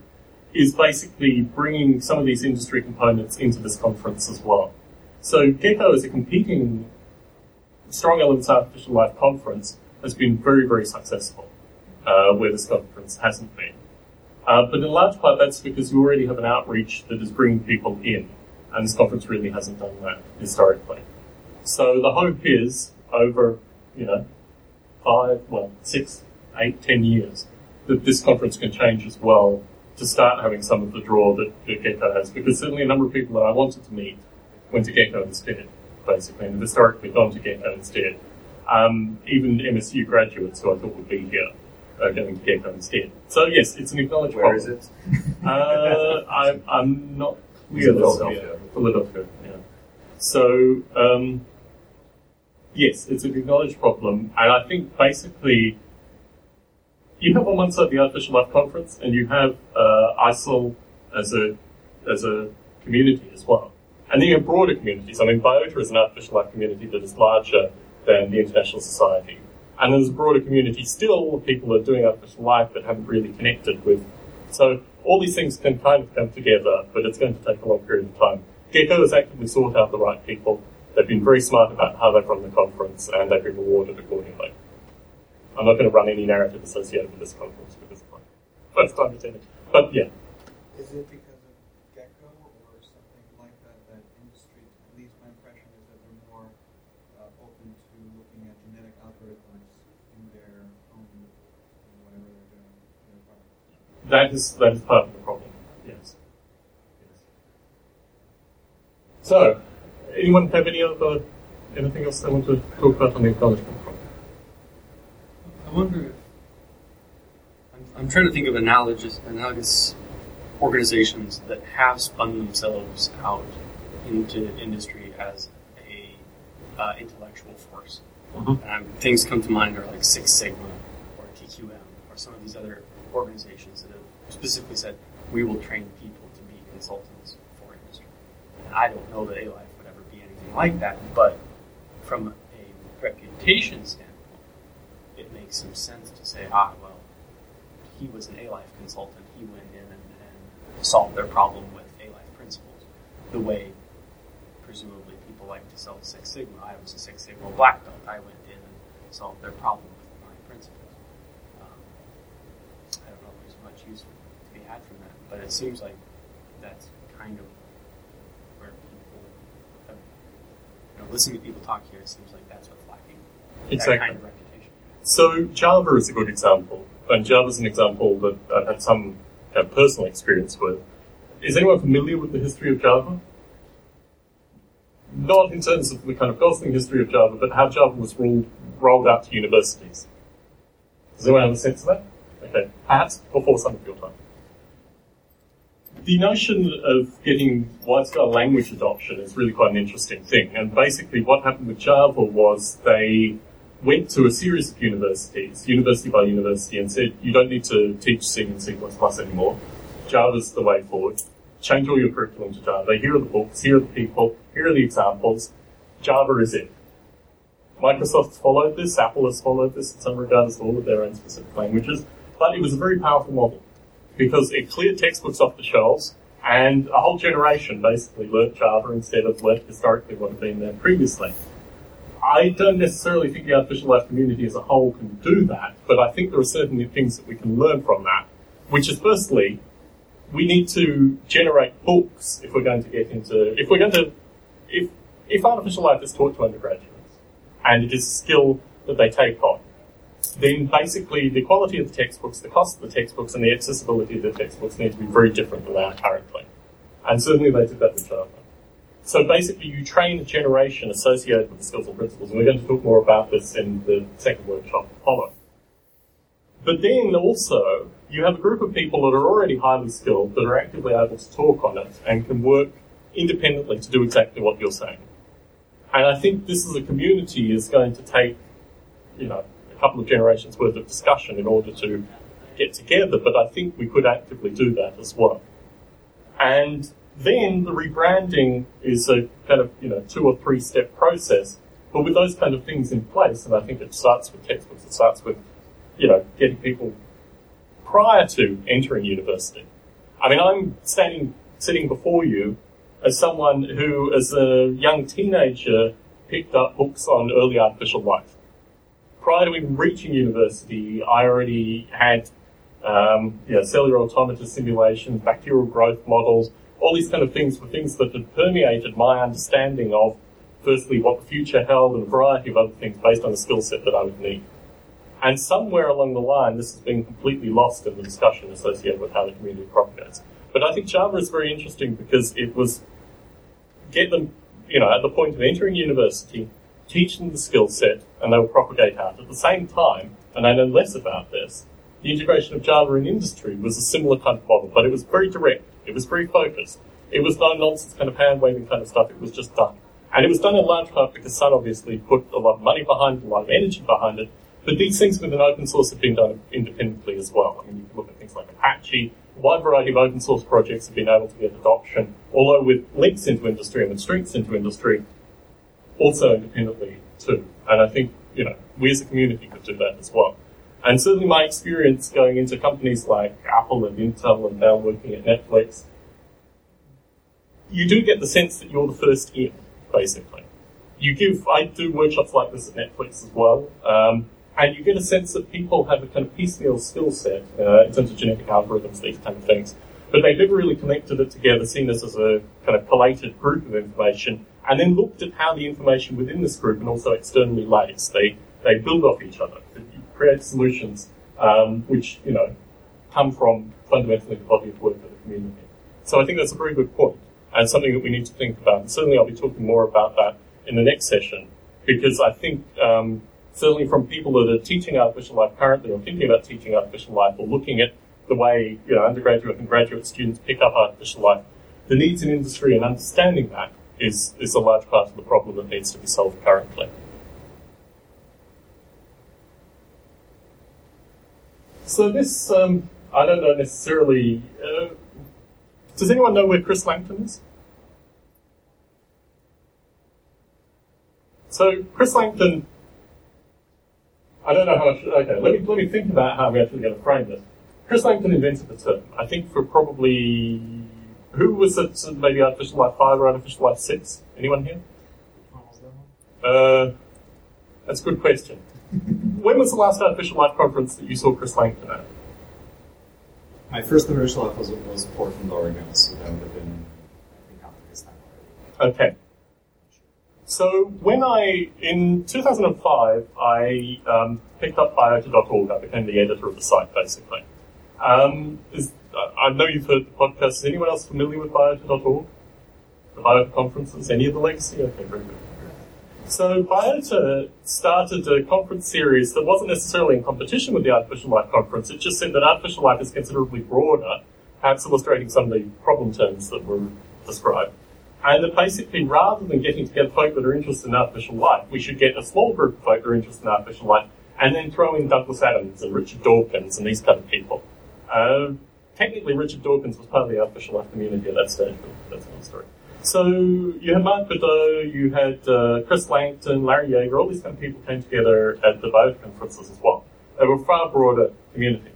is basically bringing some of these industry components into this conference as well. So GECCO is a competing Strong Elements Artificial Life conference has been very, very successful, uh, where this conference hasn't been. Uh, but in large part that's because you already have an outreach that is bringing people in, and this conference really hasn't done that historically. So the hope is over, you know, five, well, six, eight, ten years, that this conference can change as well to start having some of the draw that, that GECCO has, because certainly a number of people that I wanted to meet went to GECCO instead, basically, and have historically gone to GECCO instead. Um, even MSU graduates who I thought would be here are going to GECCO instead. So yes, it's an acknowledged Where problem. is it? uh, I'm, I'm not clear. Philadelphia. Philadelphia. Philadelphia, yeah. So, um, yes, it's an acknowledged problem, and I think basically you have on one side the Artificial Life Conference, and you have uh, ISAL as a as a community as well. And then you have broader communities. I mean, Biota is an artificial life community that is larger than the International Society. And there's a broader community still of people that are doing artificial life but haven't really connected with. So all these things can kind of come together, but it's going to take a long period of time. GECCO has actively sought out the right people. They've been very smart about how they've run the conference, and they've been rewarded accordingly. I'm not going to run any narrative associated with this conference because it's my first time attending. But yeah, Is it because of GECCO or something like that that industry, at least my impression is that they're more uh, open to looking at genetic algorithms in their own, whatever they're doing. in their product? that is that is part of the problem. Yes. yes. So, anyone have any other anything else they want to talk about on the acknowledgement? I wonder if I'm, I'm trying to think of analogous analogous organizations that have spun themselves out into industry as a uh, intellectual force. Mhm. Um, things come to mind are like Six Sigma or TQM or some of these other organizations that have specifically said we will train people to be consultants for industry. And I don't know that A-Life would ever be anything like that, but from a reputation standpoint, it makes some sense to say, ah, well, he was an A-Life consultant. He went in and, and solved their problem with A-Life principles. The way, presumably, people like to sell Six Sigma. I was a Six Sigma black belt. I went in and solved their problem with my principles. Um, I don't know if there's much use to be had from that, but it seems like that's kind of where people have, you know, listening to people talk here, it seems like that's what's lacking. That Exactly. kind of. So Java is a good example, and Java is an example that I've had some kind of personal experience with. Is anyone familiar with the history of Java? Not in terms of the kind of Gosling history of Java, but how Java was rolled, rolled out to universities. Does anyone have a sense of that? Okay, perhaps before some of your time. The notion of getting wide-scale language adoption is really quite an interesting thing. And basically, what happened with Java was they went to a series of universities, university by university, and said, you don't need to teach C and C++ anymore. Java's the way forward. Change all your curriculum to Java. Here are the books, here are the people, here are the examples. Java is it. Microsoft's followed this, Apple has followed this in some regard as well with their own specific languages, but it was a very powerful model because it cleared textbooks off the shelves and a whole generation basically learnt Java instead of learnt historically what had been there previously. I don't necessarily think the artificial life community as a whole can do that, but I think there are certainly things that we can learn from that, which is firstly, we need to generate books if we're going to get into, if we're going to, if, if artificial life is taught to undergraduates and it is a skill that they take on, then basically the quality of the textbooks, the cost of the textbooks, and the accessibility of the textbooks need to be very different than they are currently. And certainly they did that with Java. So basically, you train a generation associated with the skills and principles, and we're going to talk more about this in the second workshop to follow. But then also, you have a group of people that are already highly skilled, that are actively able to talk on it, and can work independently to do exactly what you're saying. And I think this as a community is going to take, you know, a couple of generations worth of discussion in order to get together, but I think we could actively do that as well. And then the rebranding is a kind of, you know, two or three step process. But with those kind of things in place, and I think it starts with textbooks, it starts with, you know, getting people prior to entering university. I mean, I'm standing, sitting before you as someone who, as a young teenager, picked up books on early artificial life. Prior to even reaching university, I already had um, you know, cellular automata simulations, bacterial growth models, all these kind of things were things that had permeated my understanding of, firstly, what the future held and a variety of other things based on the skill set that I would need. And somewhere along the line, this has been completely lost in the discussion associated with how the community propagates. But I think Java is very interesting because it was get them, you know, at the point of entering university, teach them the skill set, and they will propagate out. At the same time, and I know less about this, the integration of Java in industry was a similar kind of model, but it was very direct. It was very focused. It was no nonsense kind of hand waving kind of stuff. It was just done. And it was done in large part because Sun obviously put a lot of money behind it, a lot of energy behind it. But these things within open source have been done independently as well. I mean, you can look at things like Apache. A wide variety of open source projects have been able to get adoption, although with links into industry and with strengths into industry, also independently too. And I think, you know, we as a community could do that as well. And certainly my experience going into companies like Apple and Intel and now working at Netflix, you do get the sense that you're the first in, basically. You give, I do workshops like this at Netflix as well, um, and you get a sense that people have a kind of piecemeal skill set uh, in terms of genetic algorithms, these kind of things, but they've never really connected it together, seen this as a kind of collated group of information, and then looked at how the information within this group and also externally lays. They, they build off each other create solutions um, which you know come from fundamentally the body of work of the community. So I think that's a very good point and something that we need to think about. And certainly, I'll be talking more about that in the next session because I think um, certainly from people that are teaching artificial life currently or thinking about teaching artificial life or looking at the way you know undergraduate and graduate students pick up artificial life, the needs in industry and understanding that is is a large part of the problem that needs to be solved currently. So this, um, I don't know necessarily. Uh, does anyone know where Chris Langton is? So Chris Langton, I don't know how much. Okay, let me let me think about how we're actually going to frame this. Chris Langton invented the term. I think for probably who was it? Maybe artificial life five or artificial life six? Anyone here? Uh, that's a good question. When was the last artificial life conference that you saw Chris Langton at? My first artificial life was, was Portland, Oregon, so that would have been, I think, after this time already. Okay. So when I, in 2005, I um, picked up biota.org. I became the editor of the site, basically. Um, is, I know you've heard the podcast. Is anyone else familiar with biota.org? The biota conferences? Any of the legacy? Okay, very good. So Biota started a conference series that wasn't necessarily in competition with the Artificial Life Conference. It just said that artificial life is considerably broader, perhaps illustrating some of the problem terms that were described. And that basically, rather than getting together folk that are interested in artificial life, we should get a small group of folk that are interested in artificial life, and then throw in Douglas Adams and Richard Dawkins and these kind of people. Uh, technically, Richard Dawkins was part of the artificial life community at that stage, but that's another story. So you had Mark Bedau, you had uh, Chris Langton, Larry Yeager, all these kind of people came together at the Biota conferences as well. They were a far broader community.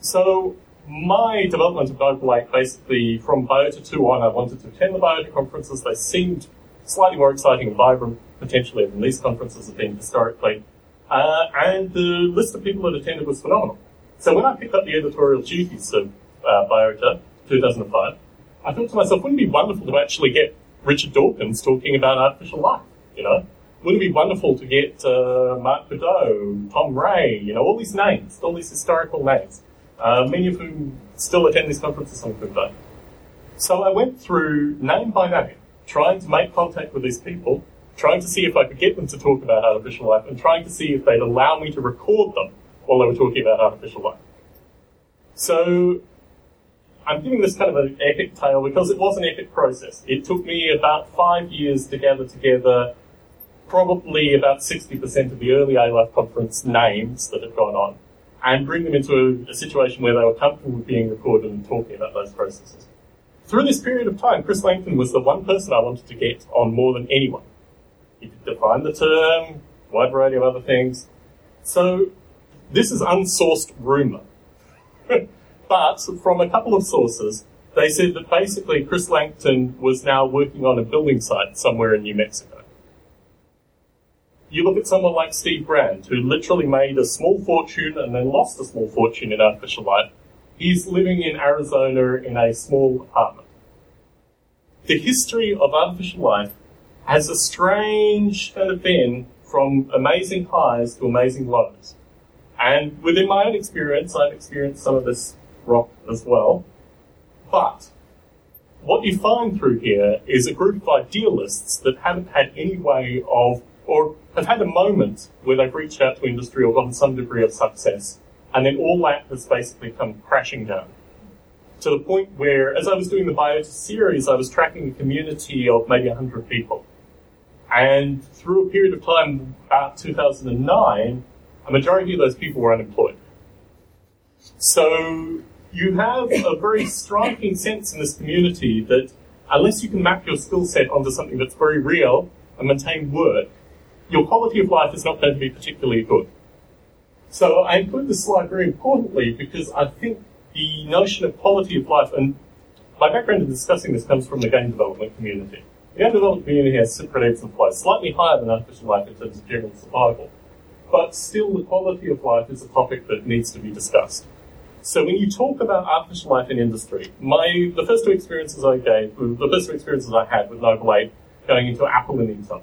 So my development of Noble Ape, basically from Biota 2 on, I wanted to attend the Biota conferences. They seemed slightly more exciting and vibrant potentially than these conferences have been historically. Uh, and the list of people that attended was phenomenal. So when I picked up the editorial duties of uh, Biota 2005, I thought to myself, wouldn't it be wonderful to actually get Richard Dawkins talking about artificial life? You know, wouldn't it be wonderful to get uh, Mark Bedau, Tom Ray, you know, all these names, all these historical names, uh, many of whom still attend these conferences on good day. So I went through name by name, trying to make contact with these people, trying to see if I could get them to talk about artificial life, and trying to see if they'd allow me to record them while they were talking about artificial life. So I'm giving this kind of an epic tale because it was an epic process. It took me about five years to gather together probably about 60% of the early A-Life conference names that have gone on and bring them into a, a, situation where they were comfortable with being recorded and talking about those processes. Through this period of time, Chris Langton was the one person I wanted to get on more than anyone. He defined the term, wide variety of other things. So this is unsourced rumor. But from a couple of sources, they said that basically Chris Langton was now working on a building site somewhere in New Mexico. You look at someone like Steve Grand, who literally made a small fortune and then lost a small fortune in artificial life. He's living in Arizona in a small apartment. The history of artificial life has a strange kind of bend from amazing highs to amazing lows. And within my own experience, I've experienced some of this rock as well. But what you find through here is a group of idealists that haven't had any way of, or have had a moment where they've reached out to industry or gotten some degree of success, and then all that has basically come crashing down. To the point where, as I was doing the Biota series, I was tracking a community of maybe 100 people. And through a period of time, about 2009, a majority of those people were unemployed. So you have a very striking sense in this community that unless you can map your skill set onto something that's very real and maintain work, your quality of life is not going to be particularly good. So I include this slide very importantly because I think the notion of quality of life, and my background in discussing this comes from the game development community. The game development community has separate ebbs and flows, slightly higher than artificial life in terms of general survival. But still, the quality of life is a topic that needs to be discussed. So when you talk about artificial life in industry, my the first two experiences I gave, the first two experiences I had with Noble Ape going into Apple and Intel.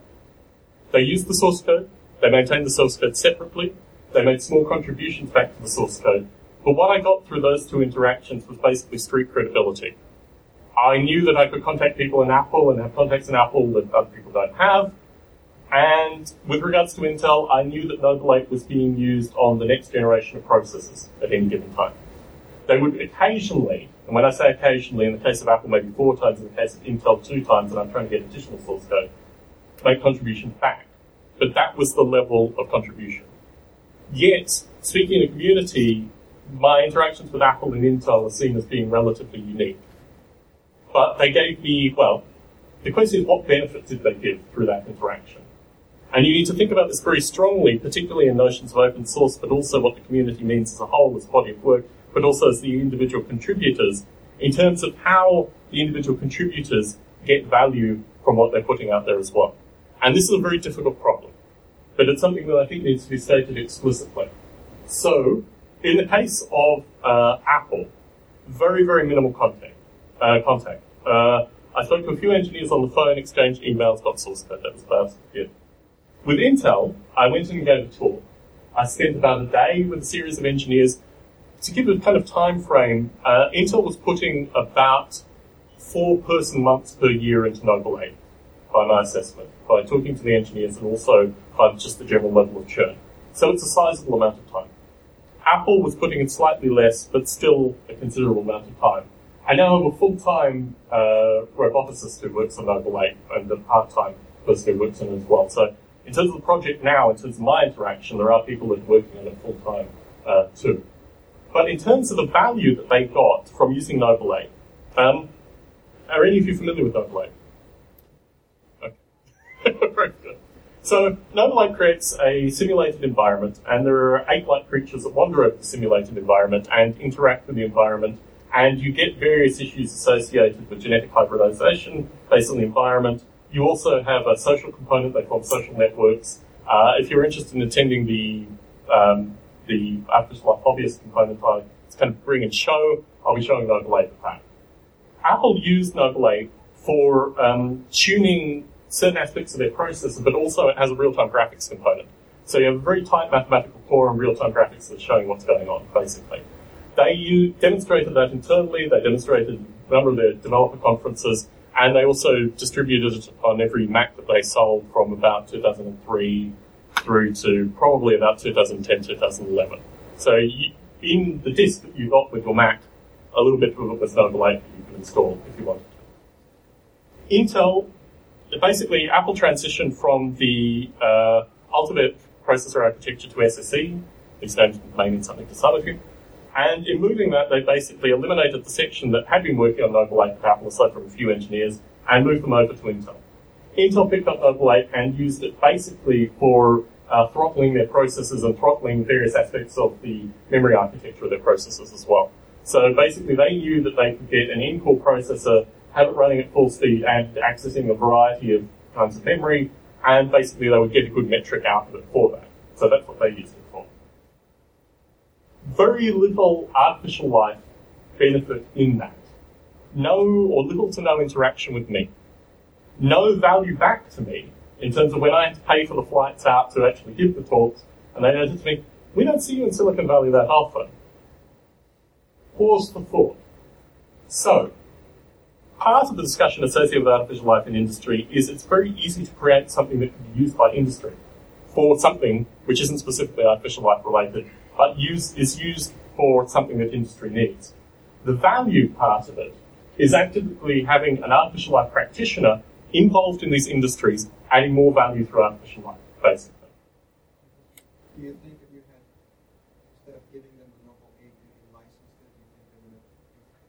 They used the source code, they maintained the source code separately, they made small contributions back to the source code. But what I got through those two interactions was basically street credibility. I knew that I could contact people in Apple and have contacts in Apple that other people don't have. And with regards to Intel, I knew that Noble Ape was being used on the next generation of processors at any given time they would occasionally, and when I say occasionally, in the case of Apple, maybe four times, in the case of Intel, two times, and I'm trying to get additional source code, make contributions back. But that was the level of contribution. Yet, speaking in a community, my interactions with Apple and Intel are seen as being relatively unique. But they gave me, well, the question is what benefit did they give through that interaction? And you need to think about this very strongly, particularly in notions of open source, but also what the community means as a whole, as a body of work, but also as the individual contributors, in terms of how the individual contributors get value from what they're putting out there as well. And this is a very difficult problem, but it's something that I think needs to be stated explicitly. So, in the case of uh, Apple, very, very minimal contact. Uh, contact. Uh, I spoke to a few engineers on the phone, exchanged emails, got source code. That was about it. With Intel, I went and gave a talk. I spent about a day with a series of engineers. To give a kind of time frame, uh, Intel was putting about four person months per year into Noble Ape by my assessment, by talking to the engineers and also by just the general level of churn. So it's a sizable amount of time. Apple was putting in slightly less, but still a considerable amount of time. I now have a full-time uh, roboticist who works on Noble Ape and a part-time person who works on it as well. So in terms of the project now, in terms of my interaction, there are people that are working on it full-time uh, too. But in terms of the value that they got from using Noble Ape, um, are any of you familiar with Noble Ape? Okay. Very good. So Noble Ape creates a simulated environment, and there are ape-like creatures that wander over the simulated environment and interact with the environment, and you get various issues associated with genetic hybridization based on the environment. You also have a social component they call social networks. Uh, if you're interested in attending the um, the artificial life component, I it's kind of bring and show. I'll be showing Noble Ape at that. Apple used Noble Ape for um, tuning certain aspects of their processor, but also it has a real-time graphics component. So you have a very tight mathematical core and real-time graphics that's showing what's going on, basically. They demonstrated that internally, they demonstrated a number of their developer conferences, and they also distributed it on every Mac that they sold from about 2003 through to probably about 2010, 2011. So you, in the disk that you got with your Mac, a little bit of it was 8 that you could install if you wanted to. Intel basically Apple transitioned from the uh, AltiVec processor architecture to SSE. These names may mean something to some of you. And in moving that, they basically eliminated the section that had been working on Noble Ape with Apple, aside from a few engineers, and moved them over to Intel. Intel picked up Noble Ape and used it basically for uh, throttling their processors and throttling various aspects of the memory architecture of their processors as well. So basically, they knew that they could get an in-core processor have it running at full speed and accessing a variety of kinds of memory, and basically they would get a good metric out of it for that. So that's what they used it for. Very little artificial life benefit in that. No or little to no interaction with me. No value back to me in terms of when I had to pay for the flights out to actually give the talks, and they to me, we don't see you in Silicon Valley that often. Pause for thought. So, part of the discussion associated with artificial life in industry is it's very easy to create something that can be used by industry for something which isn't specifically artificial life related, but use, is used for something that industry needs. The value part of it is actively having an artificial life practitioner involved in these industries, adding more value through artificial life, basically. Do you think if you had, instead of giving them the Noble Ape, you licensed it, do you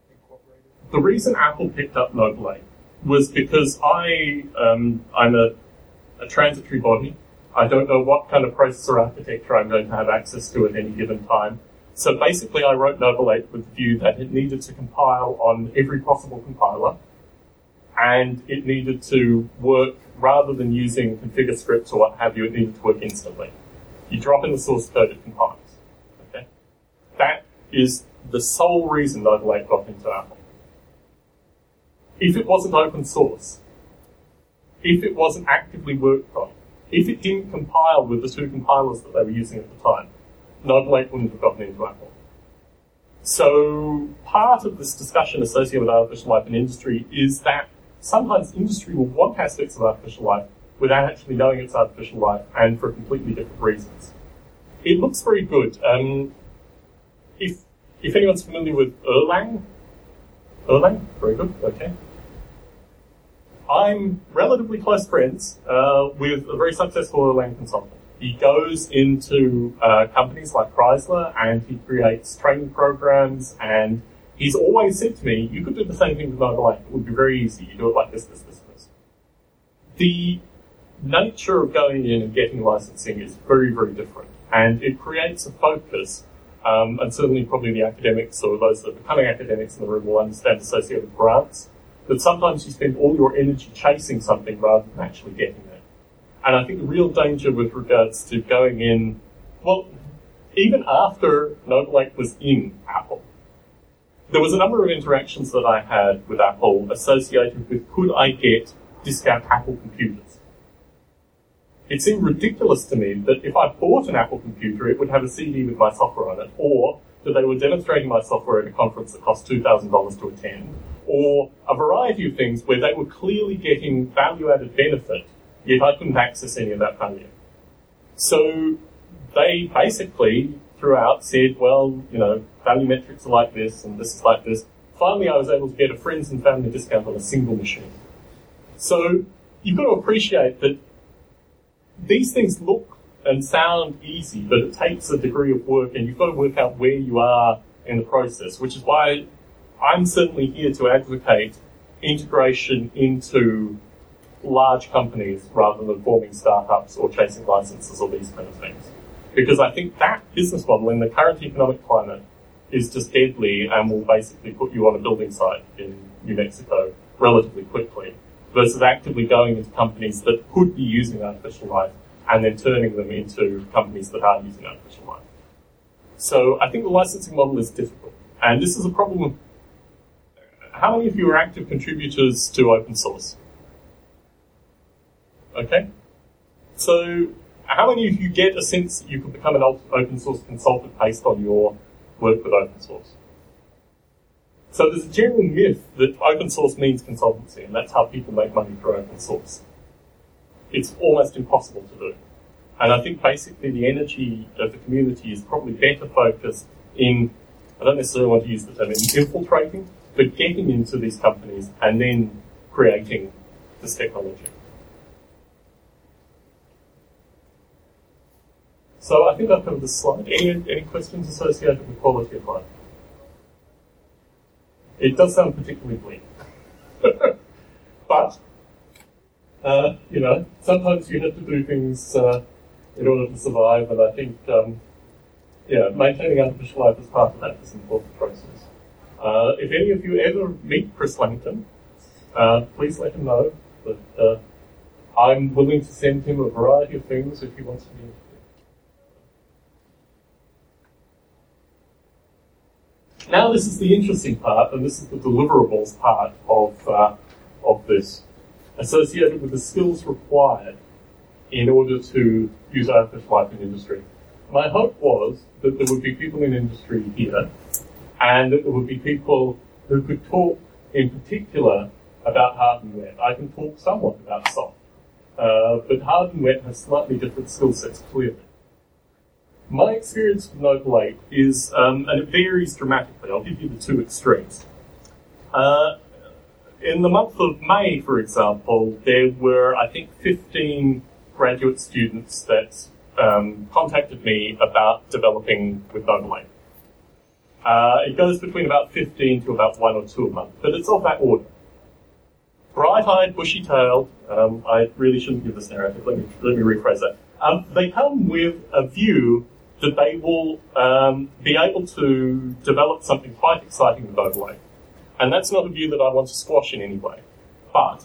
think they would it? The reason Apple picked up Noble Ape was because I, um, I'm a, a transitory body. I don't know what kind of processor architecture I'm going to have access to at any given time. So basically, I wrote Noble Ape with the view that it needed to compile on every possible compiler, and it needed to work rather than using configure scripts or what have you. It needed to work instantly. You drop in the source code, it compiles. Okay, that is the sole reason Noble Ape got into Apple. If it wasn't open source, if it wasn't actively worked on, if it didn't compile with the two compilers that they were using at the time, 8 wouldn't have gotten into Apple. So part of this discussion associated with artificial life in industry is that sometimes industry will want aspects of artificial life without actually knowing it's artificial life and for completely different reasons. It looks very good. Um, if if anyone's familiar with Erlang, Erlang, very good. Okay. I'm relatively close friends uh, with a very successful Erlang consultant. He goes into uh, companies like Chrysler and he creates training programs and he's always said to me, you could do the same thing with Noble Ape. It would be very easy. You do it like this, this, this, this. The nature of going in and getting licensing is very, very different. And it creates a focus, um, and certainly probably the academics or those that are becoming academics in the room will understand associated grants, that sometimes you spend all your energy chasing something rather than actually getting it. And I think the real danger with regards to going in, well, even after Noble Ape was in Apple, there was a number of interactions that I had with Apple associated with could I get discount Apple computers. It seemed ridiculous to me that if I bought an Apple computer, it would have a CD with my software on it, or that they were demonstrating my software at a conference that cost $2,000 to attend, or a variety of things where they were clearly getting value added benefit, yet I couldn't access any of that value. So they basically throughout said, well, you know, value metrics are like this and this is like this. Finally, I was able to get a friends and family discount on a single machine. So you've got to appreciate that these things look and sound easy, but it takes a degree of work and you've got to work out where you are in the process, which is why I'm certainly here to advocate integration into large companies rather than forming startups or chasing licenses or these kind of things. Because I think that business model in the current economic climate is just deadly and will basically put you on a building site in New Mexico relatively quickly versus actively going into companies that could be using artificial life and then turning them into companies that are using artificial life. So I think the licensing model is difficult. And this is a problem. How many of you are active contributors to open source? Okay. So how many of you get a sense that you could become an open source consultant based on your work with open source? So there's a general myth that open source means consultancy, and that's how people make money through open source. It's almost impossible to do. And I think basically the energy of the community is probably better focused in, I don't necessarily want to use the term infiltrating, but getting into these companies and then creating this technology. So I think I've covered this slide. Any, any questions associated with quality of life? It does sound particularly bleak. but, uh, you know, sometimes you have to do things uh, in order to survive, and I think, um, yeah, maintaining artificial life as part of that is an important process. Uh, if any of you ever meet Chris Langton, uh, please let him know that uh, I'm willing to send him a variety of things if he wants to be Now this is the interesting part, and this is the deliverables part of, uh, of this, associated with the skills required in order to use artificial life in industry. My hope was that there would be people in industry here, and that there would be people who could talk in particular about hard and wet. I can talk somewhat about soft, uh, but hard and wet has slightly different skill sets clearly. My experience with Noble Ape is, um, and it varies dramatically. I'll give you the two extremes. Uh, in the month of May, for example, there were, I think, 15 graduate students that um, contacted me about developing with Noble Ape. Uh, it goes between about 15 to about one or two a month, but it's of that order. Bright-eyed, bushy-tailed, um, I really shouldn't give this narrative, let me, let me rephrase that. Um, they come with a view that they will um, be able to develop something quite exciting with Noble Ape. And that's not a view that I want to squash in any way. But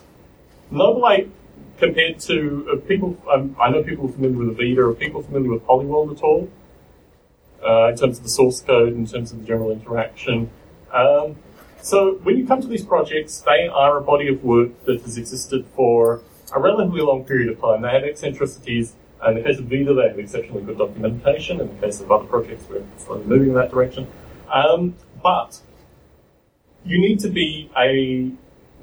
Noble Ape, compared to uh, people, um, I know people familiar with Avida, are people familiar with Polyworld at all? Uh, in terms of the source code, in terms of the general interaction. Um, so when you come to these projects, they are a body of work that has existed for a relatively long period of time. They have eccentricities in the case of Avida, they have exceptionally good documentation. In the case of other projects, we're slowly moving in that direction. Um, but you need to be a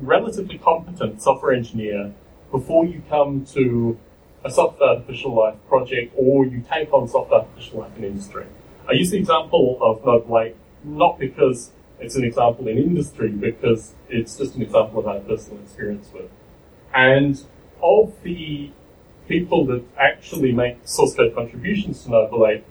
relatively competent software engineer before you come to a software artificial life project or you take on software artificial life in industry. I use the example of Noble Ape not because it's an example in industry, because it's just an example of our personal experience with. And of the people that actually make source code contributions to Lake,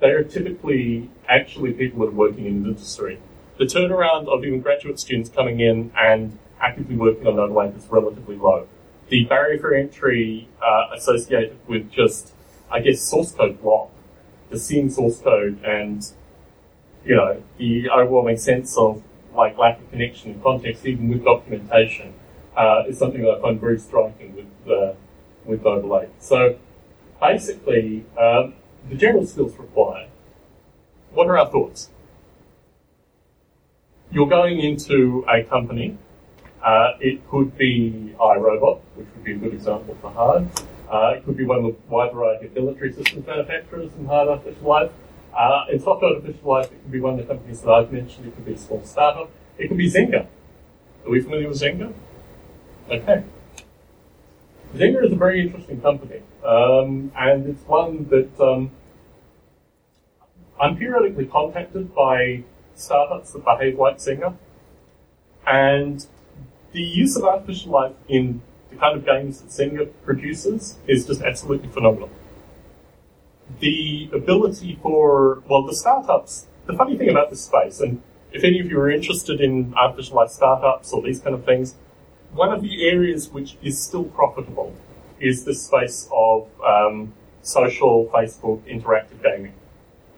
they are typically actually people that are working in the industry. The turnaround of even graduate students coming in and actively working on Lake is relatively low. the barrier for entry uh, associated with just, I guess, source code block, the seeing source code and, you know, the overwhelming sense of like lack of connection and context, even with documentation, uh, is something that I find very striking with uh, with Overlake. So basically, um, the general skills required. What are our thoughts? You're going into a company. Uh, it could be iRobot, which would be a good example for hard. Uh, it could be one of the wide variety of military systems manufacturers in hard artificial life. Uh, in soft artificial life, it could be one of the companies that I've mentioned. It could be a small startup. It could be Zynga. Are we familiar with Zynga? Okay. Zynga is a very interesting company, um, and it's one that um, I'm periodically contacted by startups that behave like Zynga, and the use of artificial life in the kind of games that Zynga produces is just absolutely phenomenal. The ability for, well, the startups, the funny thing about this space, and if any of you are interested in artificial life startups or these kind of things, one of the areas which is still profitable is the space of um, social, Facebook, interactive gaming.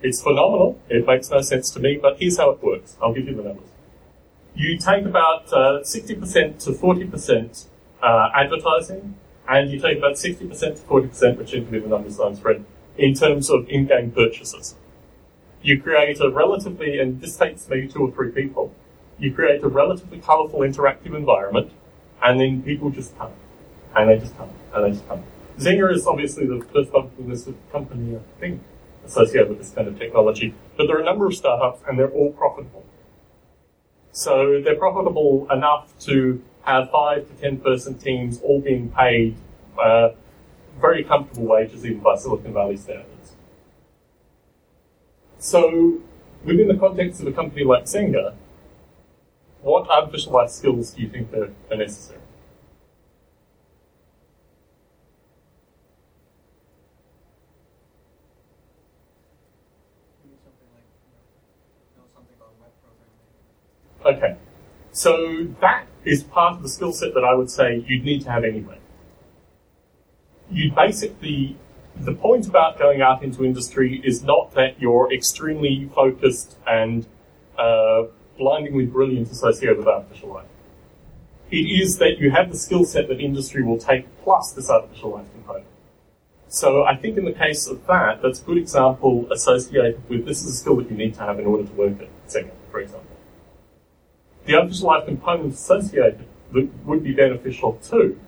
It's phenomenal. It makes no sense to me, but here's how it works. I'll give you the numbers. You take about uh, 60% to 40% uh, advertising, and you take about 60% to 40%, which be the numbers I'm spread, in terms of in-game purchases. You create a relatively, and this takes maybe two or three people, you create a relatively colourful interactive environment, and then people just come. And they just come. And they just come. Zynga is obviously the first listed company, I think, associated with this kind of technology. But there are a number of startups, and they're all profitable. So they're profitable enough to have five to ten person teams all being paid uh, very comfortable wages, even by Silicon Valley standards. So, within the context of a company like Zynga, what artificial life skills do you think are, are necessary? Okay. So that is part of the skill set that I would say you'd need to have anyway. You basically, the point about going out into industry is not that you're extremely focused and uh, blindingly brilliant associated with artificial life. It is that you have the skill set that industry will take plus this artificial life component. So I think in the case of that, that's a good example associated with this is a skill that you need to have in order to work at Zynga, for example. The artificial life component associated that would be beneficial too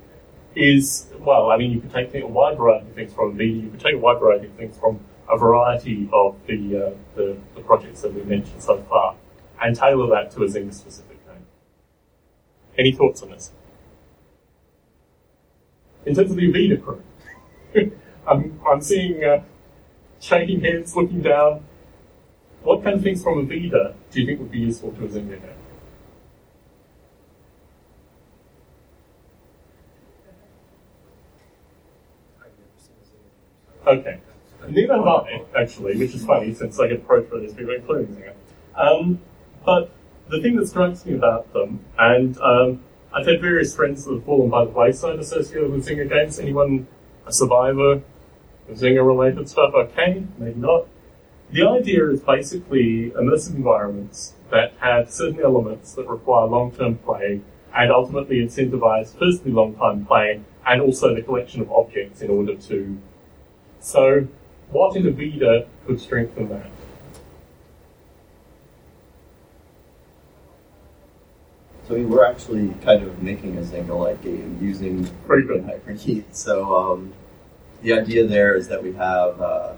is, well, I mean, you could take a wide variety of things from Avida, you could take a wide variety of things from a variety of the, uh, the, the, projects that we've mentioned so far and tailor that to a Zynga specific game. Any thoughts on this? In terms of the Avida crew, I'm, I'm seeing uh, shaking heads, looking down. What kind of things from Avida do you think would be useful to a Zynga game? Okay. Neither have I, actually, which is funny since I get approached by these people, including Zynga. Um, but the thing that strikes me about them, and um, I've had various friends that have fallen by the wayside associated with Zynga games. Anyone a survivor of Zynga related stuff? Okay, maybe not. The idea is basically immersive environments that have certain elements that require long term play and ultimately incentivize firstly long time play and also the collection of objects in order to so, what in the Avida could strengthen that? I mean, we're actually kind of making a Zynga-like game using HyperNEAT. So um, the idea there is that we have uh,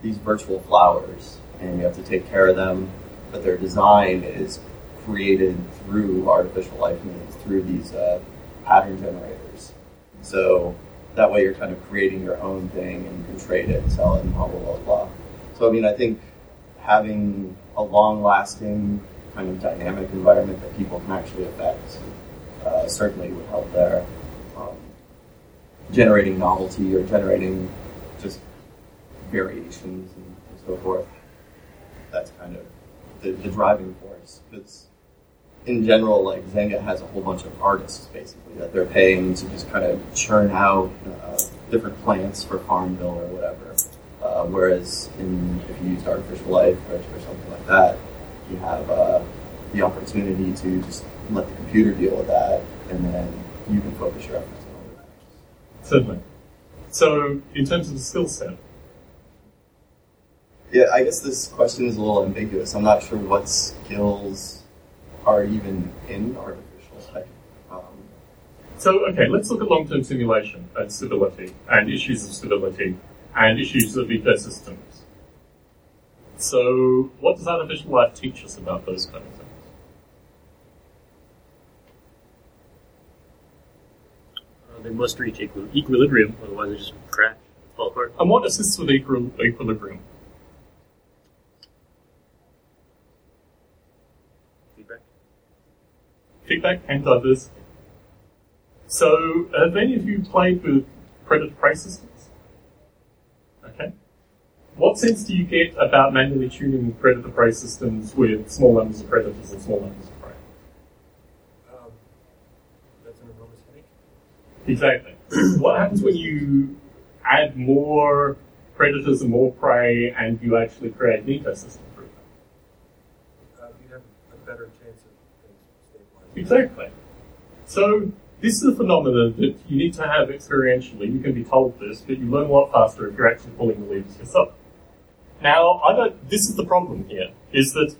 these virtual flowers, and you have to take care of them, but their design is created through artificial life means, through these uh, pattern generators. So that way you're kind of creating your own thing and you can trade it and sell it and blah, blah, blah, blah. So, I mean, I think having a long lasting kind of dynamic environment that people can actually affect uh, certainly would help there. Um, generating novelty or generating just variations and, so forth. That's kind of the, the driving force. Because in general, like Zynga has a whole bunch of artists basically that they're paying to just kind of churn out uh, different plants for Farmville or whatever. Uh, whereas in, if you use artificial life or, or something like that, you have uh, the opportunity to just let the computer deal with that, and then you can focus your efforts on other things. Certainly. So, in terms of the skill set, Yeah, I guess this question is a little ambiguous. I'm not sure what skills are even in artificial life. Um, So, okay, let's look at long-term simulation and stability, and issues of stability, and issues of ecosystems. So, what does artificial life teach us about those kind of things? Uh, they must reach equi- equilibrium, otherwise they just crash, fall apart. And what assists with equil- equilibrium? Feedback. Feedback and diversity. So, have any of you played with predator prey systems? What sense do you get about manually tuning predator prey systems with small numbers of predators and small numbers of prey? Um, that's an enormous headache. Exactly. what happens when you add more predators and more prey and you actually create an ecosystem for it? Uh, you have a better chance of things stabilizing. Exactly. So this is a phenomenon that you need to have experientially. You can be told this, but you learn a lot faster if you're actually pulling the levers yourself. Now, I don't. This is the problem here: is that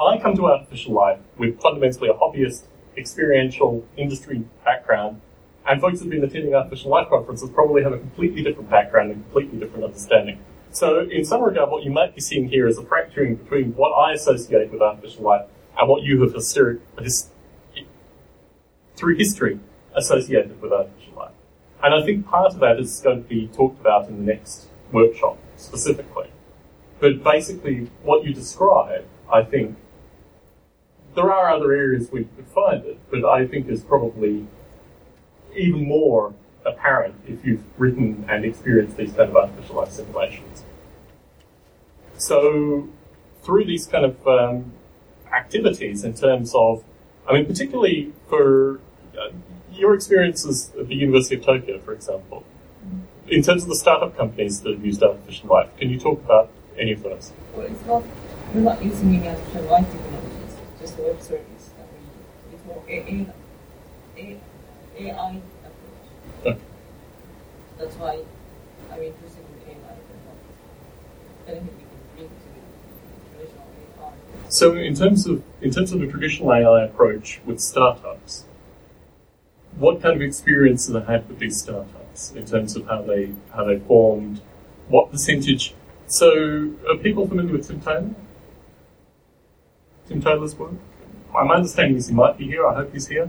I come to artificial life with fundamentally a hobbyist, experiential industry background, and folks who've been attending artificial life conferences probably have a completely different background and completely different understanding. So, in some regard, what you might be seeing here is a fracturing between what I associate with artificial life and what you have hysteri- through history associated with artificial life. And I think part of that is going to be talked about in the next workshop specifically. But basically, what you describe, I think, there are other areas we could find it, but I think is probably even more apparent if you've written and experienced these kind of artificial life simulations. So, through these kind of um, activities, in terms of, I mean, particularly for uh, your experiences at the University of Tokyo, for example, in terms of the startup companies that have used artificial life, can you talk about any of those? Well, it's not, we're not using any artificial life technologies, just the web service that we, it's more A- A- A- AI approach. Okay. That's why I'm interested in AI and not anything we can bring to the traditional AI. So, in terms of in terms of the traditional AI approach with startups, what kind of experience have they had with these startups in terms of how they how they formed? What percentage? So, are people familiar with Tim Taylor? Tim Taylor's work. My understanding is he might be here. I hope he's here.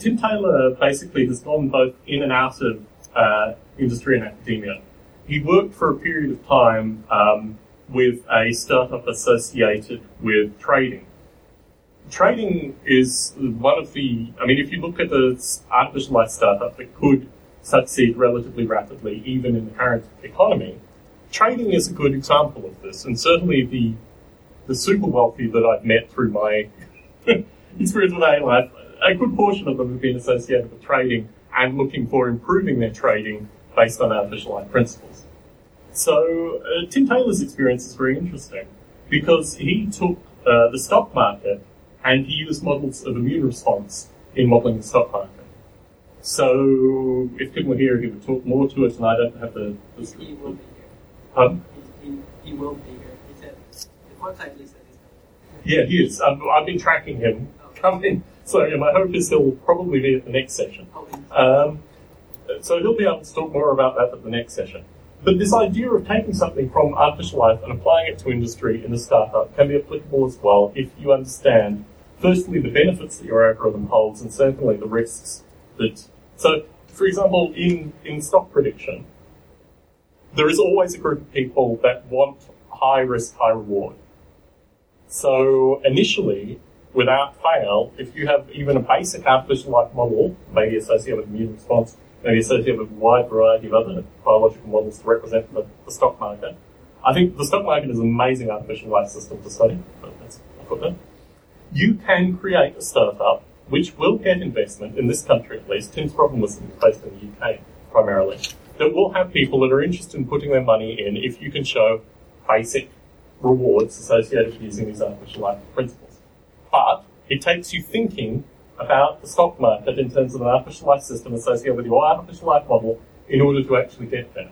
Tim Taylor basically has gone both in and out of uh, industry and academia. He worked for a period of time um, with a startup associated with trading. Trading is one of the, I mean, if you look at the artificial life startup that could succeed relatively rapidly, even in the current economy, trading is a good example of this. And certainly the, the super wealthy that I've met through my experience with life, a good portion of them have been associated with trading and looking for improving their trading based on artificial life principles. So uh, Tim Taylor's experience is very interesting because he took uh, the stock market and he used models of immune response in modeling the stock market. So if Tim were here, he would talk more to it, and I don't have the. the He will be here. He, he, he will be here. He said, the said he's. Yeah, he is. I've, I've been tracking him coming. So yeah, my hope is he'll probably be at the next session. Um, so he'll be able to talk more about that at the next session. But this idea of taking something from artificial life and applying it to industry in a startup can be applicable as well if you understand, firstly, the benefits that your algorithm holds, and secondly, the risks that. So, for example, in, in stock prediction, there is always a group of people that want high risk, high reward. So, initially, without fail, if you have even a basic artificial life model, maybe associated with immune response, maybe associated with a wide variety of other biological models to represent the, the stock market, I think the stock market is an amazing artificial life system to study. You can create a startup which will get investment in this country at least. Tim's problem was based in the UK primarily. That will have people that are interested in putting their money in if you can show basic rewards associated with using these artificial life principles. But it takes you thinking about the stock market in terms of an artificial life system associated with your artificial life model in order to actually get there.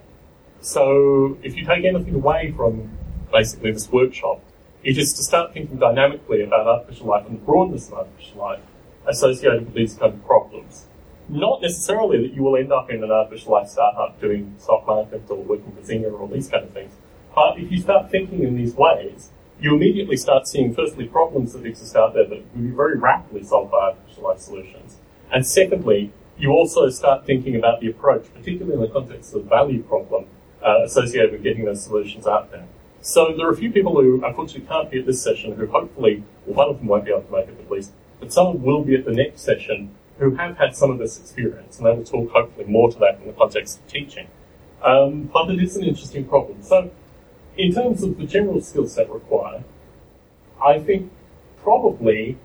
So if you take anything away from basically this workshop, it is to start thinking dynamically about artificial life and the broadness of artificial life associated with these kind of problems. Not necessarily that you will end up in an artificial life startup doing stock markets or working for Zynga or these kind of things, but if you start thinking in these ways, you immediately start seeing firstly problems that exist out there that will be very rapidly solved by artificial life solutions. And secondly, you also start thinking about the approach, particularly in the context of the value problem uh, associated with getting those solutions out there. So there are a few people who unfortunately can't be at this session who hopefully, well, one of them won't be able to make it at least, but someone will be at the next session who have had some of this experience, and they will talk hopefully more to that in the context of teaching. Um, but it is an interesting problem. So in terms of the general skill set required, I think probably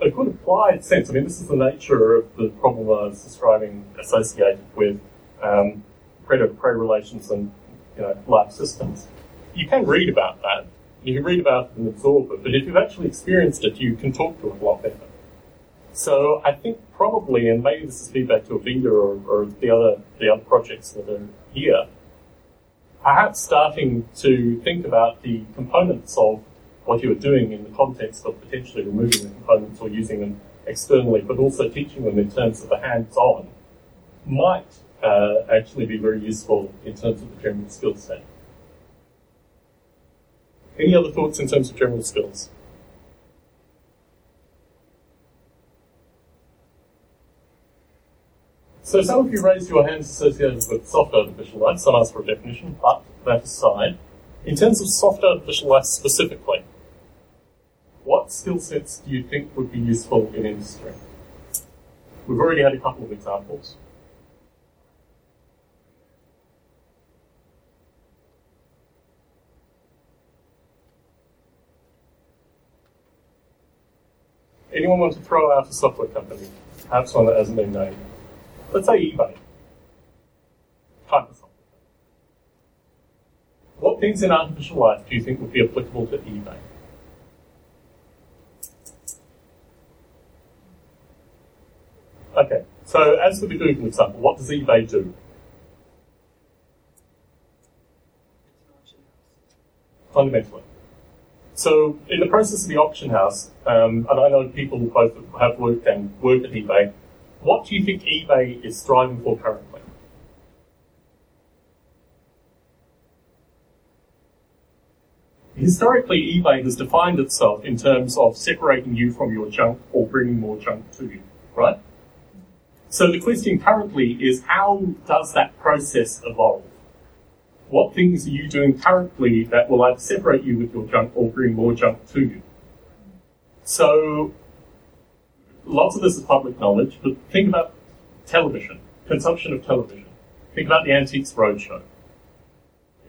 a good applied sense, I mean, this is the nature of the problem I was describing associated with um, predator-prey relations and you know, life systems. You can read about that. You can read about it and absorb it, but if you've actually experienced it, you can talk to it a lot better. So I think probably, and maybe this is feedback to Avida or, or the other the other projects that are here, perhaps starting to think about the components of what you are doing in the context of potentially removing the components or using them externally, but also teaching them in terms of the hands-on, might uh, actually be very useful in terms of the general skill set. Any other thoughts in terms of general skills? So some of you raised your hands associated with soft artificial life, some asked for a definition, but that aside, in terms of soft artificial life specifically, what skill sets do you think would be useful in industry? We've already had a couple of examples. Anyone want to throw out a software company? Perhaps one that hasn't been named. Let's say eBay. Type of software. What things in artificial life do you think would be applicable to eBay? Okay, so as for the Google example, what does eBay do? Fundamentally. So in the process of the auction house, um, and I know people who both have worked and work at eBay, what do you think eBay is striving for currently? Historically, eBay has defined itself in terms of separating you from your junk or bringing more junk to you, right? So the question currently is how does that process evolve? What things are you doing currently that will either separate you with your junk or bring more junk to you? So lots of this is public knowledge, but think about television, consumption of television. Think about the Antiques Roadshow.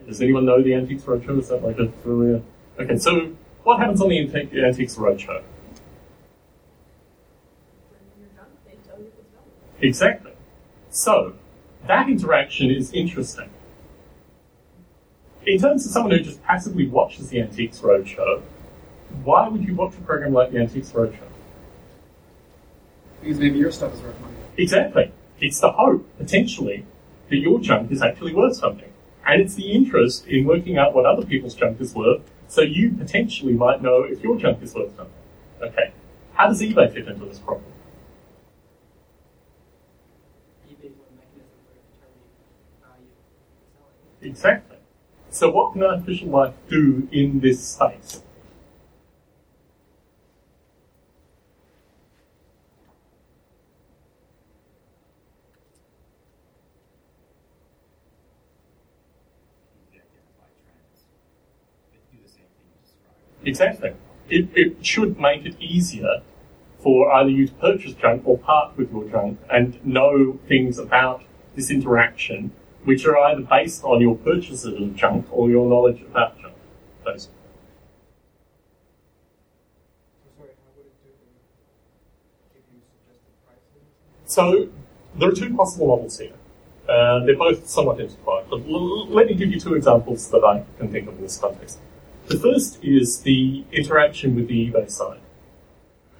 Does anyone know the Antiques Roadshow? Is that like a familiar? Okay, so what happens on the Antiques Roadshow? Exactly. So that interaction is interesting. In terms of someone who just passively watches the Antiques Roadshow, why would you watch a program like the Antiques Roadshow? Because maybe your stuff is worth money. Exactly. It's the hope, potentially, that your junk is actually worth something. And it's the interest in working out what other people's junk is worth, so you potentially might know if your junk is worth something. Okay. How does eBay fit into this problem? EBay would make this a value for the market. Exactly. So what can artificial life do in this space? Exactly. It, it should make it easier for either you to purchase junk or part with your junk and know things about this interaction, which are either based on your purchases of junk or your knowledge about junk. Those. So there are two possible models here. Uh, they're both somewhat intertwined, but l- let me give you two examples that I can think of in this context. The first is the interaction with the eBay site.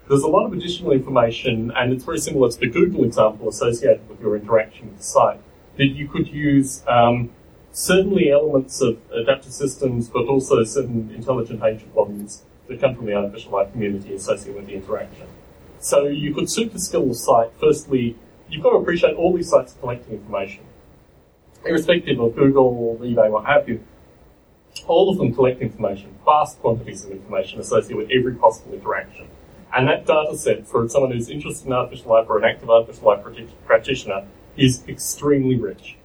There's a lot of additional information, and it's very similar to the Google example associated with your interaction with the site, that you could use um, certainly elements of adaptive systems, but also certain intelligent agent models that come from the artificial life community associated with the interaction. So you could super skill the site. Firstly, you've got to appreciate all these sites collecting information. Irrespective of Google, or eBay, what have you, all of them collect information, vast quantities of information associated with every possible interaction. And that data set for someone who's interested in artificial life or an active artificial life practitioner is extremely rich.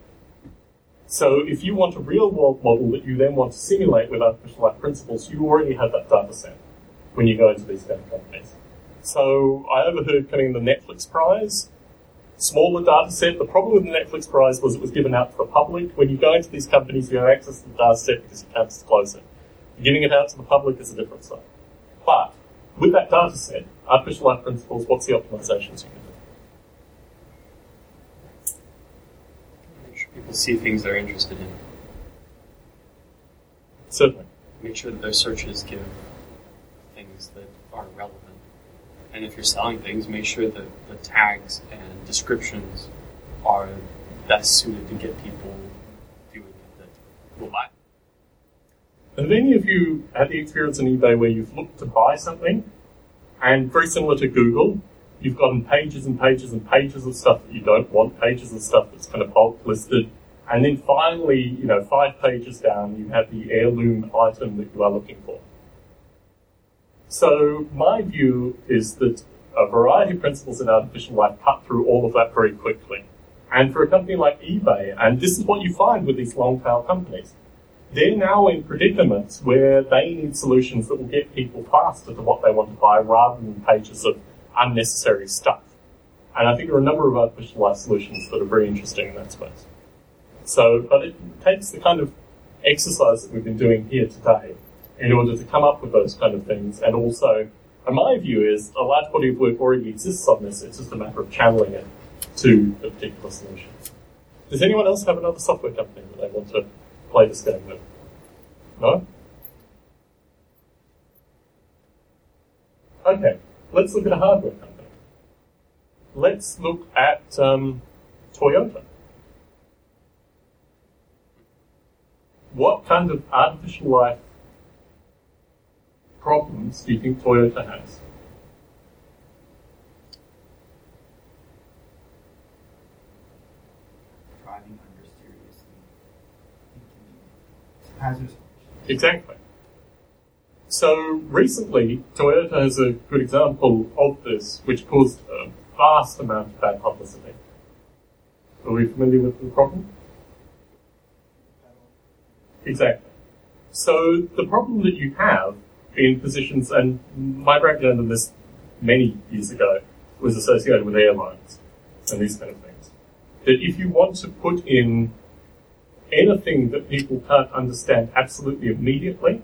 So if you want a real world model that you then want to simulate with artificial life principles, you already have that data set when you go into these kind of companies. So I overheard coming the Netflix prize, smaller data set. The problem with the Netflix prize was it was given out to the public. When you go into these companies, you have access to the data set because you can't disclose it. Giving it out to the public is a different story. But with that data set, artificial life principles, what's the optimizations you can do? Make sure people see things they're interested in. Certainly. Make sure that their searches give things that are relevant. And if you're selling things, make sure that the tags and descriptions are best suited to get people doing it that will buy. Have any of you had the experience on eBay where you've looked to buy something, and very similar to Google, you've gotten pages and pages and pages of stuff that you don't want, pages of stuff that's kind of bulk listed, and then finally, you know, five pages down, you have the heirloom item that you are looking for. So my view is that a variety of principles in artificial life cut through all of that very quickly. And for a company like eBay, and this is what you find with these long tail companies, they're now in predicaments where they need solutions that will get people faster to what they want to buy rather than pages of unnecessary stuff. And I think there are a number of artificial life solutions that are very interesting in that space. So, but it takes the kind of exercise that we've been doing here today in order to come up with those kind of things. And also, and my view is a large body of work already exists on this. It's just a matter of channeling it to a particular solution. Does anyone else have another software company that they want to play this game with? No? Okay, let's look at a hardware company. Let's look at um, Toyota. What kind of artificial life problems do you think Toyota has? Driving under seriously hazardous. Exactly. So recently, Toyota has a good example of this, which caused a vast amount of bad publicity. Are we familiar with the problem? Exactly. So the problem that you have in positions, and my background in this many years ago was associated with airlines and these kind of things. That if you want to put in anything that people can't understand absolutely immediately,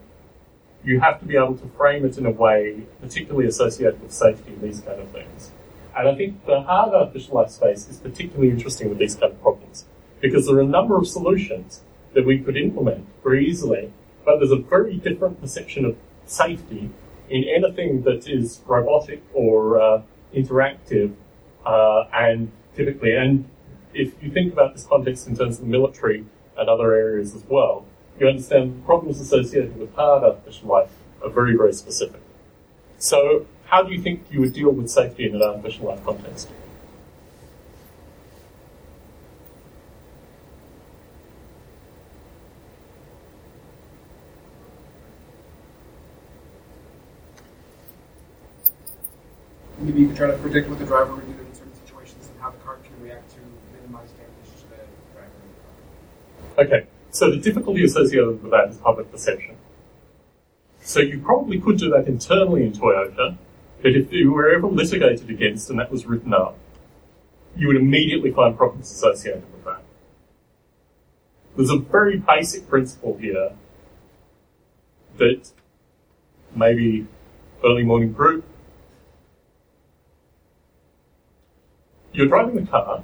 you have to be able to frame it in a way particularly associated with safety and these kind of things. And I think the hard artificial life space is particularly interesting with these kind of problems because there are a number of solutions that we could implement very easily, but there's a very different perception of safety in anything that is robotic or uh, interactive uh, and typically, and if you think about this context in terms of the military and other areas as well, you understand problems associated with hard artificial life are very, very specific. So, how do you think you would deal with safety in an artificial life context? Maybe you could try to predict what the driver would do in certain situations and how the car can react to minimize damage to the driver. Okay, so the difficulty associated with that is public perception. So you probably could do that internally in Toyota, but if you were ever litigated against and that was written up, you would immediately find problems associated with that. There's a very basic principle here that maybe early morning group you're driving the car.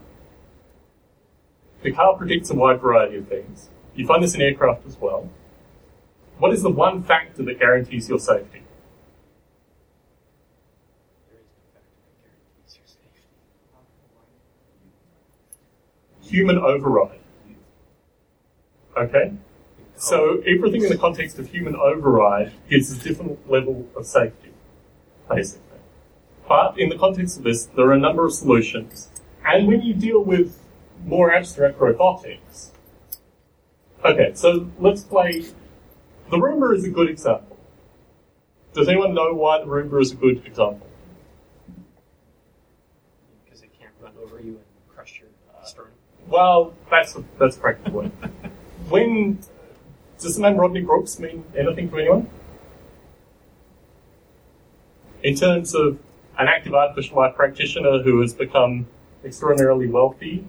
The car predicts a wide variety of things. You find this in aircraft as well. What is the one factor that guarantees your safety? Human override. Okay? So everything in the context of human override gives a different level of safety, basically. But in the context of this, there are a number of solutions. And when you deal with more abstract robotics, okay, so let's play. The Roomba is a good example. Does anyone know why the Roomba is a good example? Because it can't run over you and crush your uh, sternum. Well, that's that's a practical. When does the name Rodney Brooks mean anything to anyone? In terms of an active artificial life practitioner who has become extraordinarily wealthy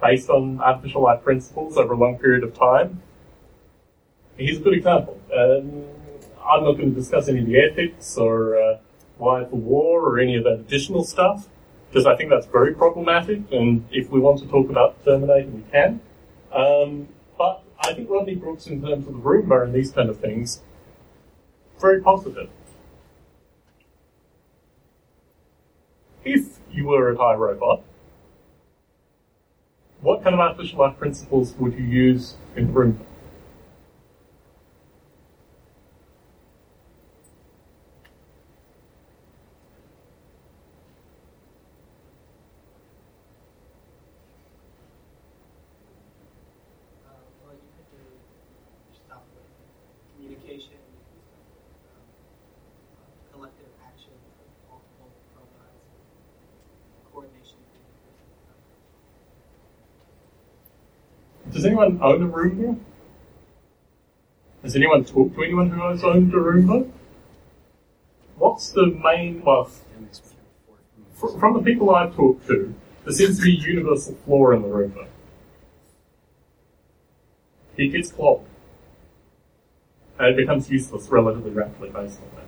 based on artificial life principles over a long period of time, he's a good example. Um, I'm not going to discuss any of the ethics or uh, why for war or any of that additional stuff because I think that's very problematic. And if we want to talk about terminating, we can. Um, but I think Rodney Brooks, in terms of the Roomba and these kind of things, very positive. If you were a Thai robot, what kind of artificial life principles would you use in Roomba? Uh, well, you could do stuff with communication, um, uh, collective action, multiple robots, coordination. Does anyone own a Roomba? Has anyone talked to anyone who has owned a Roomba? What's the main, well, from the people I've talked to, there seems to be universal flaw in the Roomba. It gets clogged. And it becomes useless relatively rapidly based on that.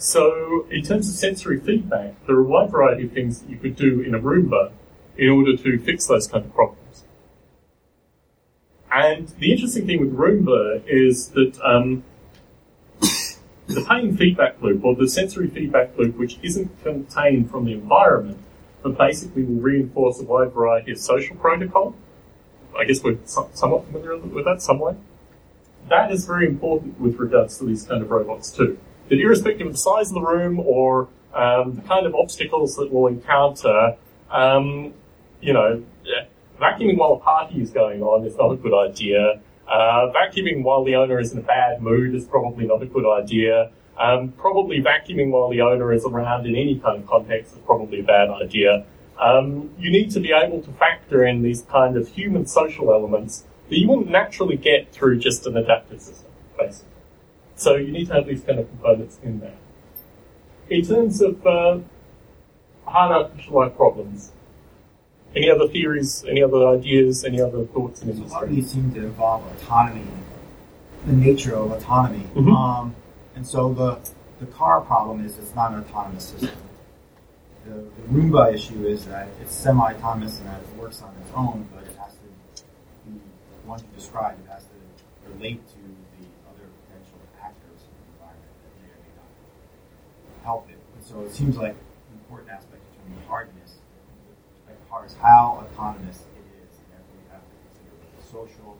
So, in terms of sensory feedback, there are a wide variety of things that you could do in a Roomba in order to fix those kind of problems. And the interesting thing with Roomba is that um, the pain feedback loop, or the sensory feedback loop, which isn't contained from the environment, but basically will reinforce a wide variety of social protocol. I guess we're so- somewhat familiar with that some way. That is very important with regards to these kind of robots too. That irrespective of the size of the room or um, the kind of obstacles that we'll encounter, um, you know, vacuuming while a party is going on is not a good idea. Uh, vacuuming while the owner is in a bad mood is probably not a good idea. Um, probably vacuuming while the owner is around in any kind of context is probably a bad idea. Um, you need to be able to factor in these kind of human social elements that you wouldn't naturally get through just an adaptive system, basically. So you need to have these kind of components in there. In terms of uh, hard artificial life problems, any other theories, any other ideas, any other thoughts a lot of seem to involve autonomy, the nature of autonomy. Mhm. Um, and so the the car problem is it's not an autonomous system. The, the Roomba issue is that it's semi-autonomous and that it works on its own, but it has to be, once you describe, it has to relate to the other potential actors in the environment that may or may not help it. And so it seems like an important aspect in terms of respect to how autonomous it is, and therefore you have to consider social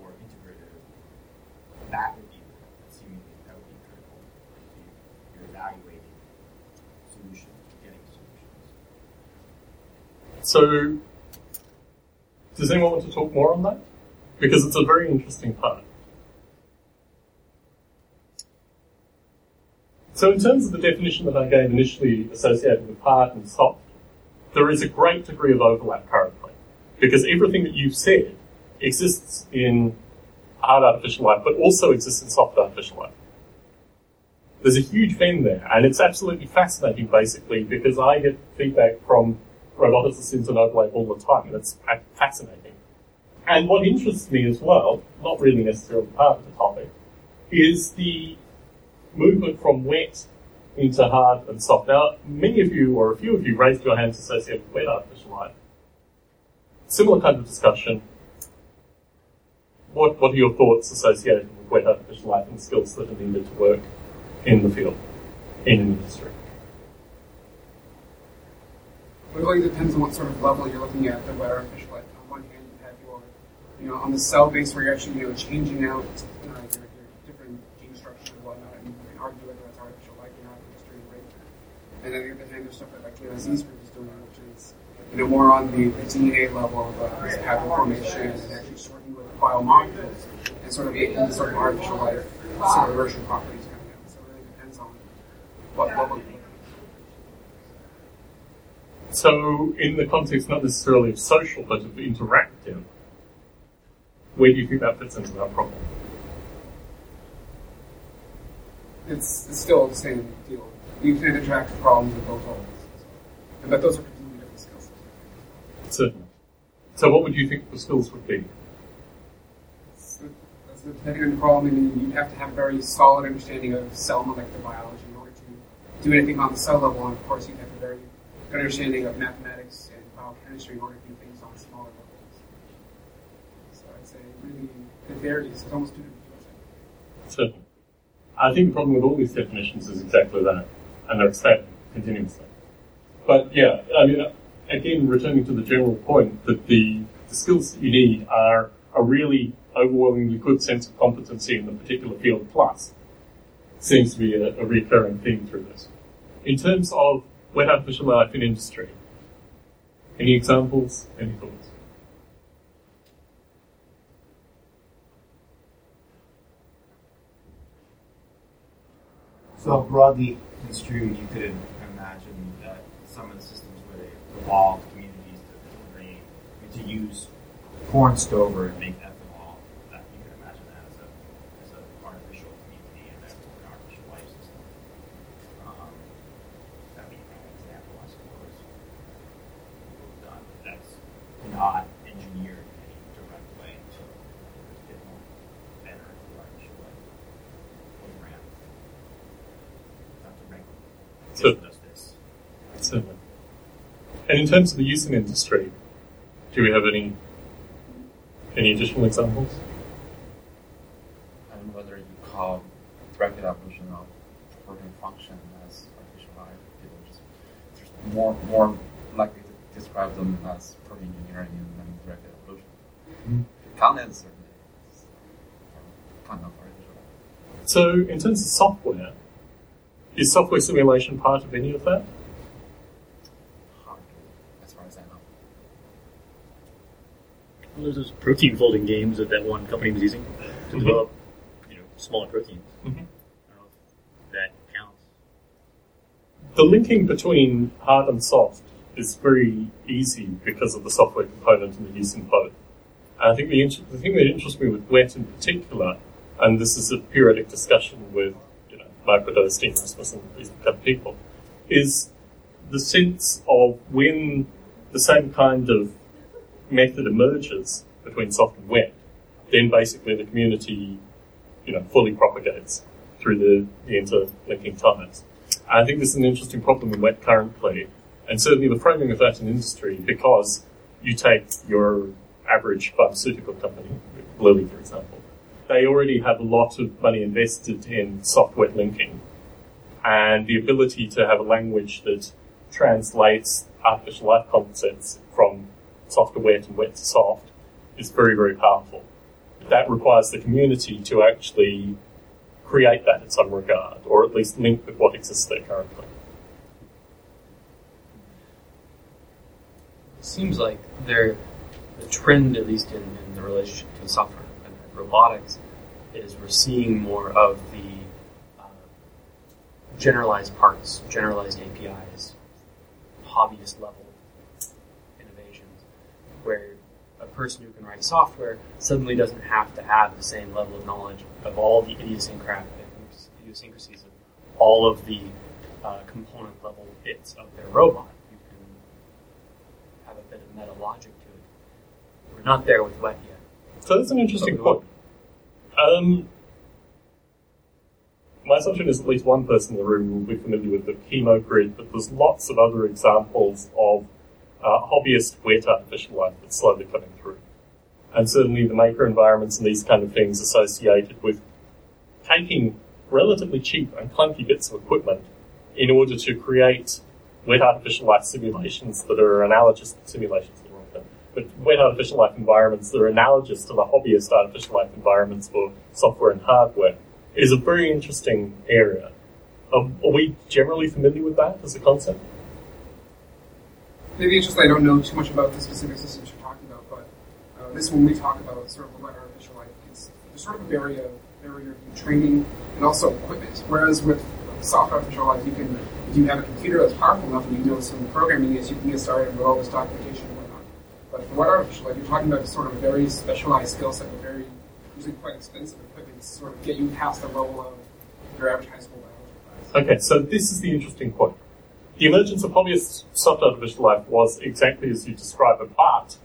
or integrative. That would be seemingly that would be critical. You're evaluating solutions, getting solutions. So, does anyone want to talk more on that? Because it's a very interesting part. So, in terms of the definition that I gave initially associated with hard and soft, there is a great degree of overlap currently. Because everything that you've said exists in hard artificial life, but also exists in soft artificial life. There's a huge Venn there, and it's absolutely fascinating, basically, because I get feedback from roboticists in overlap all the time, and it's fascinating. And what interests me as well, not really necessarily part of the topic, is the movement from wet into hard and soft. Now, many of you, or a few of you, raised your hands associated with wet artificial life. Similar kind of discussion. What, what are your thoughts associated with wet artificial life and skills that are needed to work in the field, in an industry? It really depends on what sort of level you're looking at the wet artificial life. On one hand, you have your, you know, on the cell base where you're actually, you know, changing out uh, your, your different gene structures and whatnot, and you can argue whether that's artificial life or not, it's doing great. And then on the other there's stuff that, like, you know, Aziz group is doing, which is, you know, more on the, the DNA level, of uh, pattern formation, and actually sorting with biomolecules, and sort of the sort of artificial life sort of version properties coming out. So it really depends on what level you're So, in the context not necessarily of social, but of interactive, where do you think that fits into that problem? it's, it's still the same deal. You can interact with problems at both levels. But those are completely different skills. Certainly. so what would you think the skills would be? So that's the depending problem, I mean, you'd have to have a very solid understanding of cell molecular biology in order to do anything on the cell level, and of course, you'd have a very good understanding of mathematics and biochemistry in order to do things on smaller levels. So I'd say really it varies. It's almost two different. So, I think the problem with all these definitions is exactly that, and expanding continuously. But yeah, I mean, again, returning to the general point that the, the skills that you need are a really overwhelmingly good sense of competency in the particular field plus seems to be a, a recurring theme through this. In terms of wet artificial life in industry, any examples, any thoughts? So broadly construed, you could imagine that some of the systems where they evolved communities to to use corn stover and make. That you could imagine that as a as an artificial community and therefore an artificial life system. Um, that'd be an example, I suppose. Done. That's not engineered in any direct way, so it's get more better through artificial life program. Not the regular. So- Just does this. So, and in terms of the use in industry, do we have any any additional examples? I don't know whether you call rapid evolution of protein function as artificial life. People just more more likely to describe them as protein engineering than directed evolution. Mhm. As certainly kind of artificial life. So, in terms of software, is software simulation part of any of that? Hard to, as far as I know. Well, there's those protein folding games that that one company was using to Mhm. develop, you know, smaller proteins. Mhm. I don't know if that counts. The linking between hard and soft is very easy because of the software component and the use in both. And I think the, int- the thing that interests me with wet in particular, and this is a periodic discussion with you know Microdose, Rasmus, and these kind of people, is the sense of when the same kind of method emerges between soft and wet, then basically the community, you know, fully propagates through the, the interlinking ties. I think this is an interesting problem in wet currently, and certainly the framing of that in industry, because you take your average pharmaceutical company, Lilly for example, they already have a lot of money invested in soft wet linking, and the ability to have a language that translates artificial life concepts from soft to wet and wet to soft is very, very powerful. That requires the community to actually create that in some regard, or at least link with what exists there currently. It seems like there, the trend, at least in, in the relationship to software and robotics, is we're seeing more of the uh, generalized parts, generalized APIs, hobbyist level innovations, where a person who can write software suddenly doesn't have to have the same level of knowledge of all the idiosyncratic idiosyncrasies of all of the uh, component level bits of their robot. You can have a bit of meta logic to it. We're not there with wet yet. So that's an interesting point. Um, my assumption is at least one person in the room will be familiar with the chemo grid, but there's lots of other examples of uh, hobbyist wet artificial life that's slowly coming through. And certainly the maker environments and these kind of things associated with taking relatively cheap and clunky bits of equipment in order to create wet artificial life simulations that are analogous to simulations but wet artificial life environments that are analogous to the hobbyist artificial life environments for software and hardware is a very interesting area. Um, are we generally familiar with that as a concept? Maybe it's just I don't know too much about the specific systems you're talking about, but uh, this when we talk about sort of wet artificial life, it's sort of a barrier, barrier to training and also equipment. Whereas with software artificial life, you can if you have a computer that's powerful enough and you know some programming is, you can get started with all this documentation and whatnot. But for wet artificial life, you're talking about a sort of a very specialized skill set with very usually quite expensive equipment to sort of get you past the level of your school. Okay, so this is the interesting point. The emergence of hobbyist soft artificial life was exactly as you describe it, but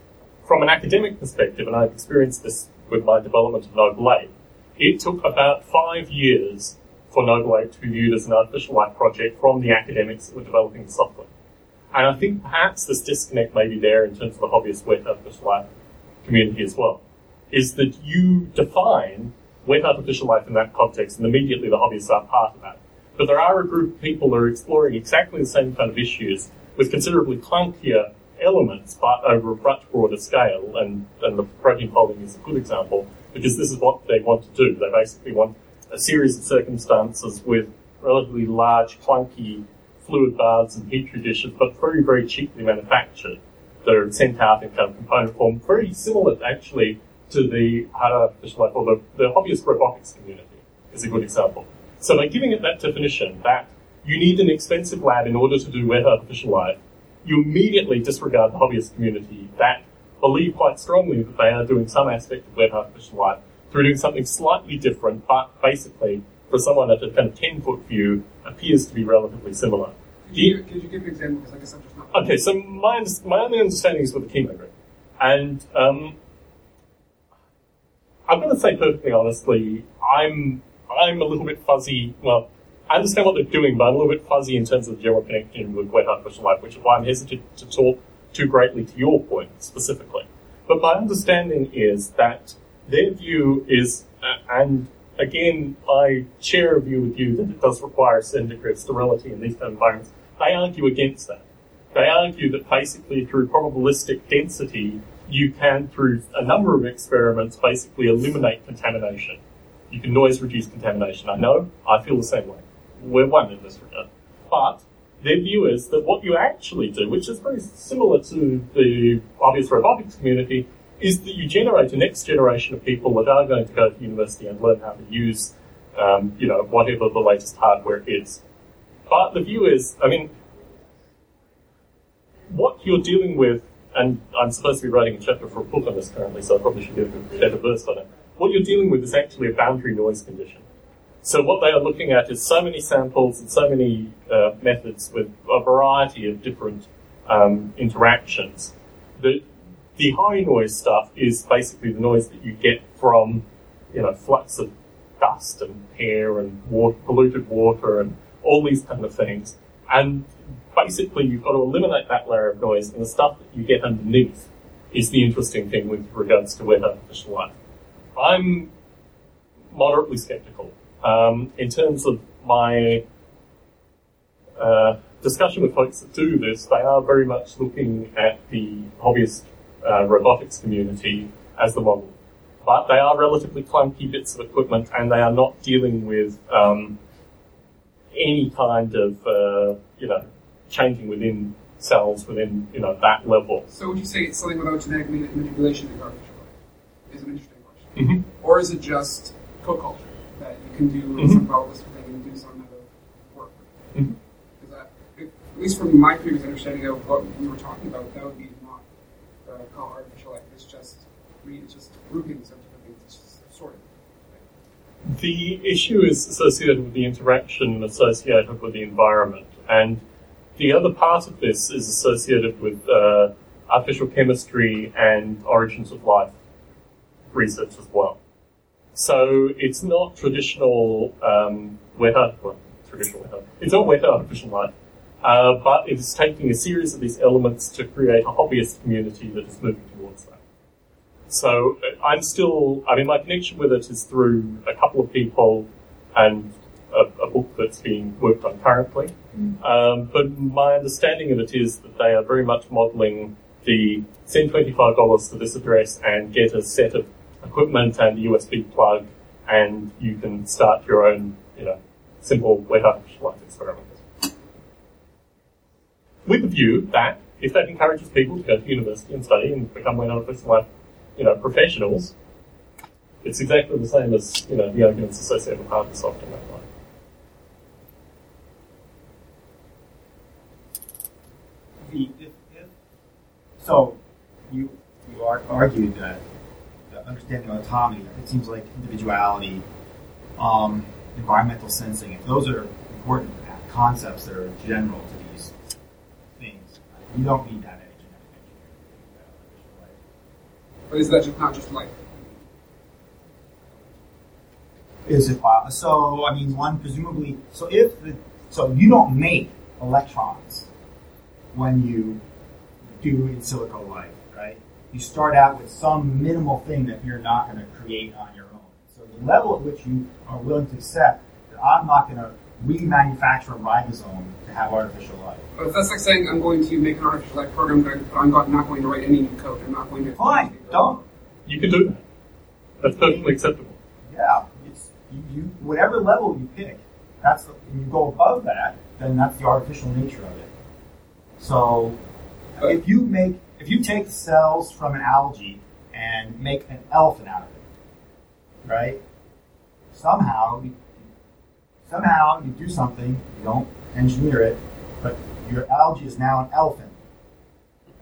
from an academic perspective, and I've experienced this with my development of Noble Ape, it took about five years for Noble Ape to be viewed as an artificial life project from the academics that were developing the software. And I think perhaps this disconnect may be there in terms of the hobbyist wet artificial life community as well, is that you define wet artificial life in that context, and immediately the hobbyists are part of that. But there are a group of people who are exploring exactly the same kind of issues with considerably clunkier elements, but over a much broader scale. And, and the protein folding is a good example because this is what they want to do. They basically want a series of circumstances with relatively large, clunky fluid baths and petri dishes, but very, very cheaply manufactured. They're sent out in kind of component form, very similar actually to the uh, artificial or the, the hobbyist robotics community is a good example. So by giving it that definition, that you need an expensive lab in order to do wet artificial life, you immediately disregard the hobbyist community that believe quite strongly that they are doing some aspect of wet artificial life through doing something slightly different, but basically, for someone at a kind of 10 foot view, appears to be relatively similar. Could you, could you give an example? Because I guess I'm just not. Okay, so my, my only understanding is with the chemogrid. And um, I'm going to say perfectly honestly, I'm I'm a little bit fuzzy. Well, I understand what they're doing, but I'm a little bit fuzzy in terms of the general connection with wet artificial life, which is why I'm hesitant to talk too greatly to your point specifically. But my understanding is that their view is, uh, and again, I share a view with you that it does require a certain degree of sterility in these kind of environments. They argue against that. They argue that basically through probabilistic density, you can, through a number of experiments, basically eliminate contamination. You can noise reduce contamination. I know, I feel the same way. We're one in this regard. But their view is that what you actually do, which is very similar to the hobbyist robotics community, is that you generate a next generation of people that are going to go to university and learn how to use, um, you know, whatever the latest hardware is. But the view is, I mean, what you're dealing with, and I'm supposed to be writing a chapter for a book on this currently, so I probably should give a better verse on it. What you're dealing with is actually a boundary noise condition. So what they are looking at is so many samples and so many uh, methods with a variety of different um, interactions that the high noise stuff is basically the noise that you get from, you know, flux of dust and air and water, polluted water and all these kind of things. And basically you've got to eliminate that layer of noise and the stuff that you get underneath is the interesting thing with regards to wet artificial life. I'm moderately skeptical. Um, in terms of my uh, discussion with folks that do this, they are very much looking at the hobbyist uh, robotics community as the model. But they are relatively clunky bits of equipment and they are not dealing with um, any kind of, uh, you know, changing within cells within, you know, that level. So would you say it's something without genetic manipulation in artificial life? Is an interesting question. Mm-hmm. Or is it just co-culture that you can do Mhm. some probabilistic thing and do some of work? Because that, at least from my previous understanding of what we were talking about, that would be not uh, called artificial life. It's just re- it's just groupings of different things. It's just sorted. The issue is associated with the interaction associated with the environment, and the other part of this is associated with uh, artificial chemistry and origins of life research as well. So it's not traditional um, wet art, well, traditional wet art. It's not wet artificial life, uh, but it's taking a series of these elements to create a hobbyist community that is moving towards that. So uh, I'm still, I mean, my connection with it is through a couple of people and a, a book that's being worked on currently. Um, but my understanding of it is that they are very much modelling the send $25 to this address and get a set of equipment and a USB plug, and you can start your own, you know, simple wet artificial life experiment. With the view that if that encourages people to go to university and study and become wet artificial life, you know, professionals, it's exactly the same as, you know, the arguments associated with Microsoft and that if, so you you ar- argued that understanding of autonomy, it seems like individuality, um, environmental sensing, if those are important concepts that are general to these things, you don't need that in But is that just not just like Is it uh, so? I mean, one presumably. So if the, so, you don't make electrons when you do in silico life? You start out with some minimal thing that you're not going to create on your own. So the level at which you are willing to accept that I'm not going to remanufacture a ribosome to have artificial life. But oh, that's like saying I'm going to make an artificial life program, but I'm not not going to write any new code. I'm not going to. Fine, don't. You can do that. That's perfectly acceptable. Yeah, it's you, you whatever level you pick. That's the, when you go above that, then that's the artificial nature of it. So if you make if you take cells from an algae and make an elephant out of it, right? Somehow, somehow you do something. You don't engineer it, but your algae is now an elephant.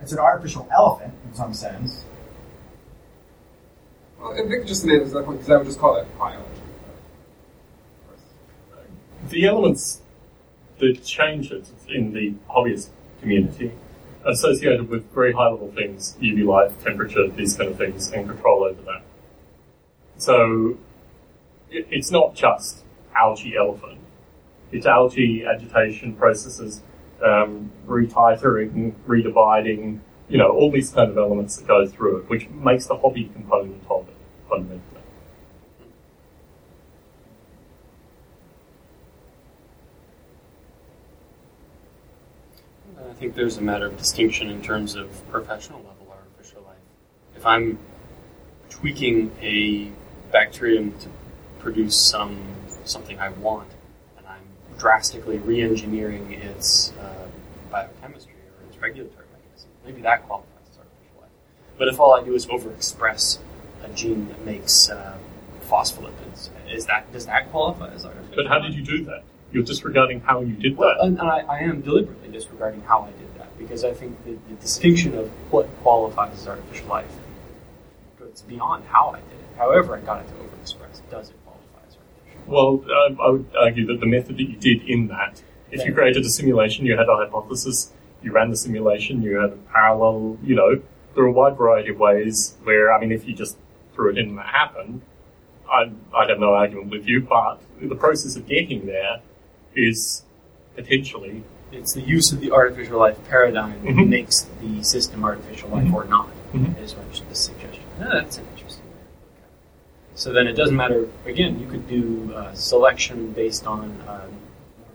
It's an artificial elephant in some sense. Well, I think just semantics at that point, because I would just call it biology. The elements that change it in the hobbyist community are associated with very high level things, UV light, temperature, these kind of things, and control over that. So it- it's not just algae elephant. It's algae agitation processes, um, retitering, redividing, you know, all these kind of elements that go through it, which makes the hobby component of it fundamentally. I think there's a matter of distinction in terms of professional level artificial life. If I'm tweaking a bacterium to produce some something I want, and I'm drastically re-engineering its uh, biochemistry or its regulatory mechanism, maybe that qualifies as artificial life. But if all I do is overexpress a gene that makes uh, phospholipids, is that does that qualify as artificial? But how did you do that? You're disregarding how you did Well, that. and, and I, I am deliberately disregarding how I did that because I think the, the distinction of what qualifies as artificial life goes beyond how I did it. However, I got it to overexpress. Does it qualify as artificial? Well, um, I would argue that the method that you did in that, if you created a simulation, you had a hypothesis, you ran the simulation, you had a parallel, you know, there are a wide variety of ways where, I mean, if you just threw it in and it happened, I'd, I'd have no argument with you, but the process of getting there is potentially. It's the use of the artificial life paradigm that Mhm. makes the system artificial life or not. Mhm. Is what the suggestion. Yeah, that's an interesting way to look at it. So then it doesn't matter. Again, you could do uh, selection based on more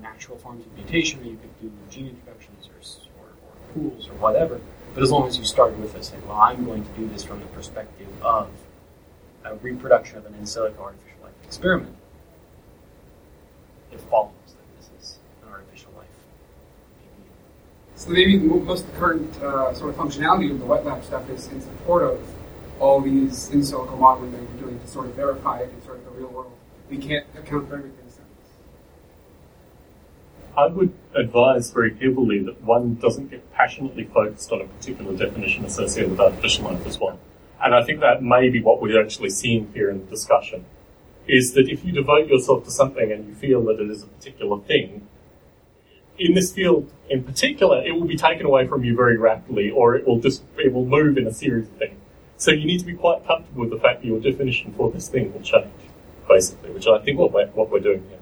natural forms of mutation, or you could do gene introductions or, or, or pools or whatever. But as long as you start with a say, well, I'm going to do this from the perspective of a reproduction of an in silico artificial life experiment, it follows that this is an artificial life. So maybe most of the current uh, sort of functionality of the wet lab stuff is in support of all these in silico modeling that we're doing to sort of verify it in sort of the real world. We can't account for everything. I would advise very heavily that one doesn't get passionately focused on a particular definition associated with artificial life as well. And I think that may be what we're actually seeing here in the discussion, is that if you devote yourself to something and you feel that it is a particular thing, in this field in particular, it will be taken away from you very rapidly, or it will just it will move in a series of things. So you need to be quite comfortable with the fact that your definition for this thing will change. basically, which I think what we're, what we're doing here.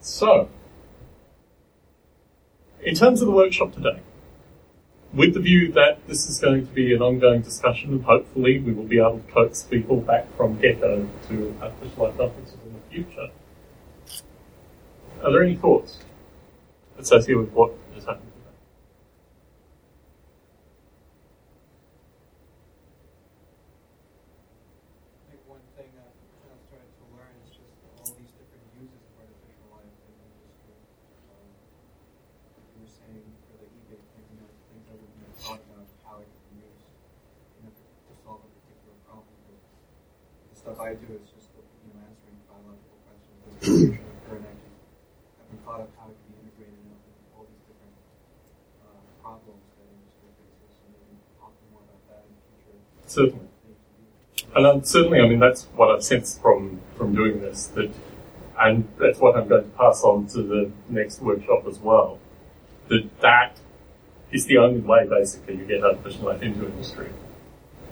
So, in terms of the workshop today, with the view that this is going to be an ongoing discussion, and hopefully we will be able to coax people back from GECCO to artificial conferences in the future. Are there any thoughts associated with what is happening? I think one thing that I'm starting to learn is just all these different uses of artificial life in the industry. Um, like you were saying for the eBay thing, you know, things I wouldn't have thought about how it could be used you know, to solve a particular problem. But the stuff I do is just you know answering biological questions, the distribution of current energy. I haven't thought of how it can be integrated into all these different uh, problems that industry faces. So maybe talking more about that in the future. Certainly. And um, certainly, I mean, that's what I've sensed from, from doing this, that, and that's what I'm going to pass on to the next workshop as well, that that is the only way, basically, you get artificial life into industry,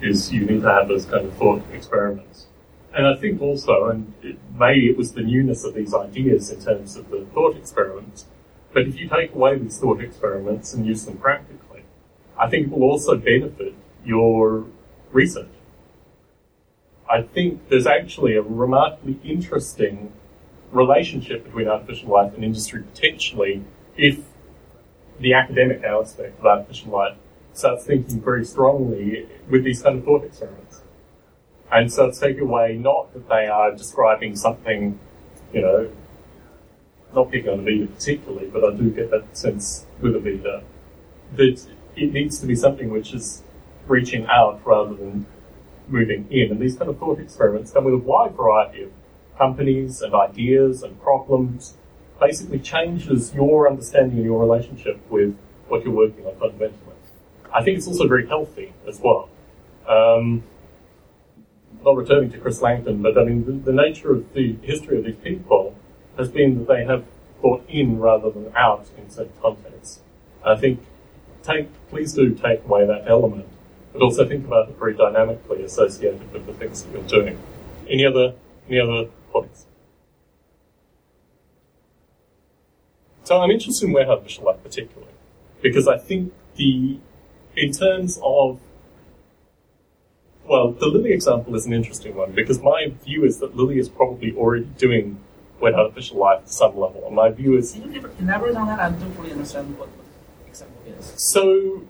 is you need to have those kind of thought experiments. And I think also, and it, maybe it was the newness of these ideas in terms of the thought experiments, but if you take away these thought experiments and use them practically, I think it will also benefit your research. I think there's actually a remarkably interesting relationship between artificial life and industry potentially if the academic aspect of artificial life starts thinking very strongly with these kind of thought experiments. And so it's taking away not that they are describing something, you know, not picking on Avida particularly, but I do get that sense with Avida that it needs to be something which is reaching out rather than moving in. And these kind of thought experiments come with a wide variety of companies and ideas and problems. Basically changes your understanding and your relationship with what you're working on fundamentally. I think it's also very healthy as well. Um, not returning to Chris Langton, but I mean, the, the nature of the history of these people has been that they have thought in rather than out in certain contexts. I think take, please do take away that element but also think about it very dynamically associated with the things that you're doing. Any other any other points? So I'm interested in warehouse visual life particularly because I think the in terms of well, the Lilly example is an interesting one because my view is that Lilly is probably already doing wet artificial life to some level, and my view is. Can you elaborate on that? I don't fully understand what the example is. So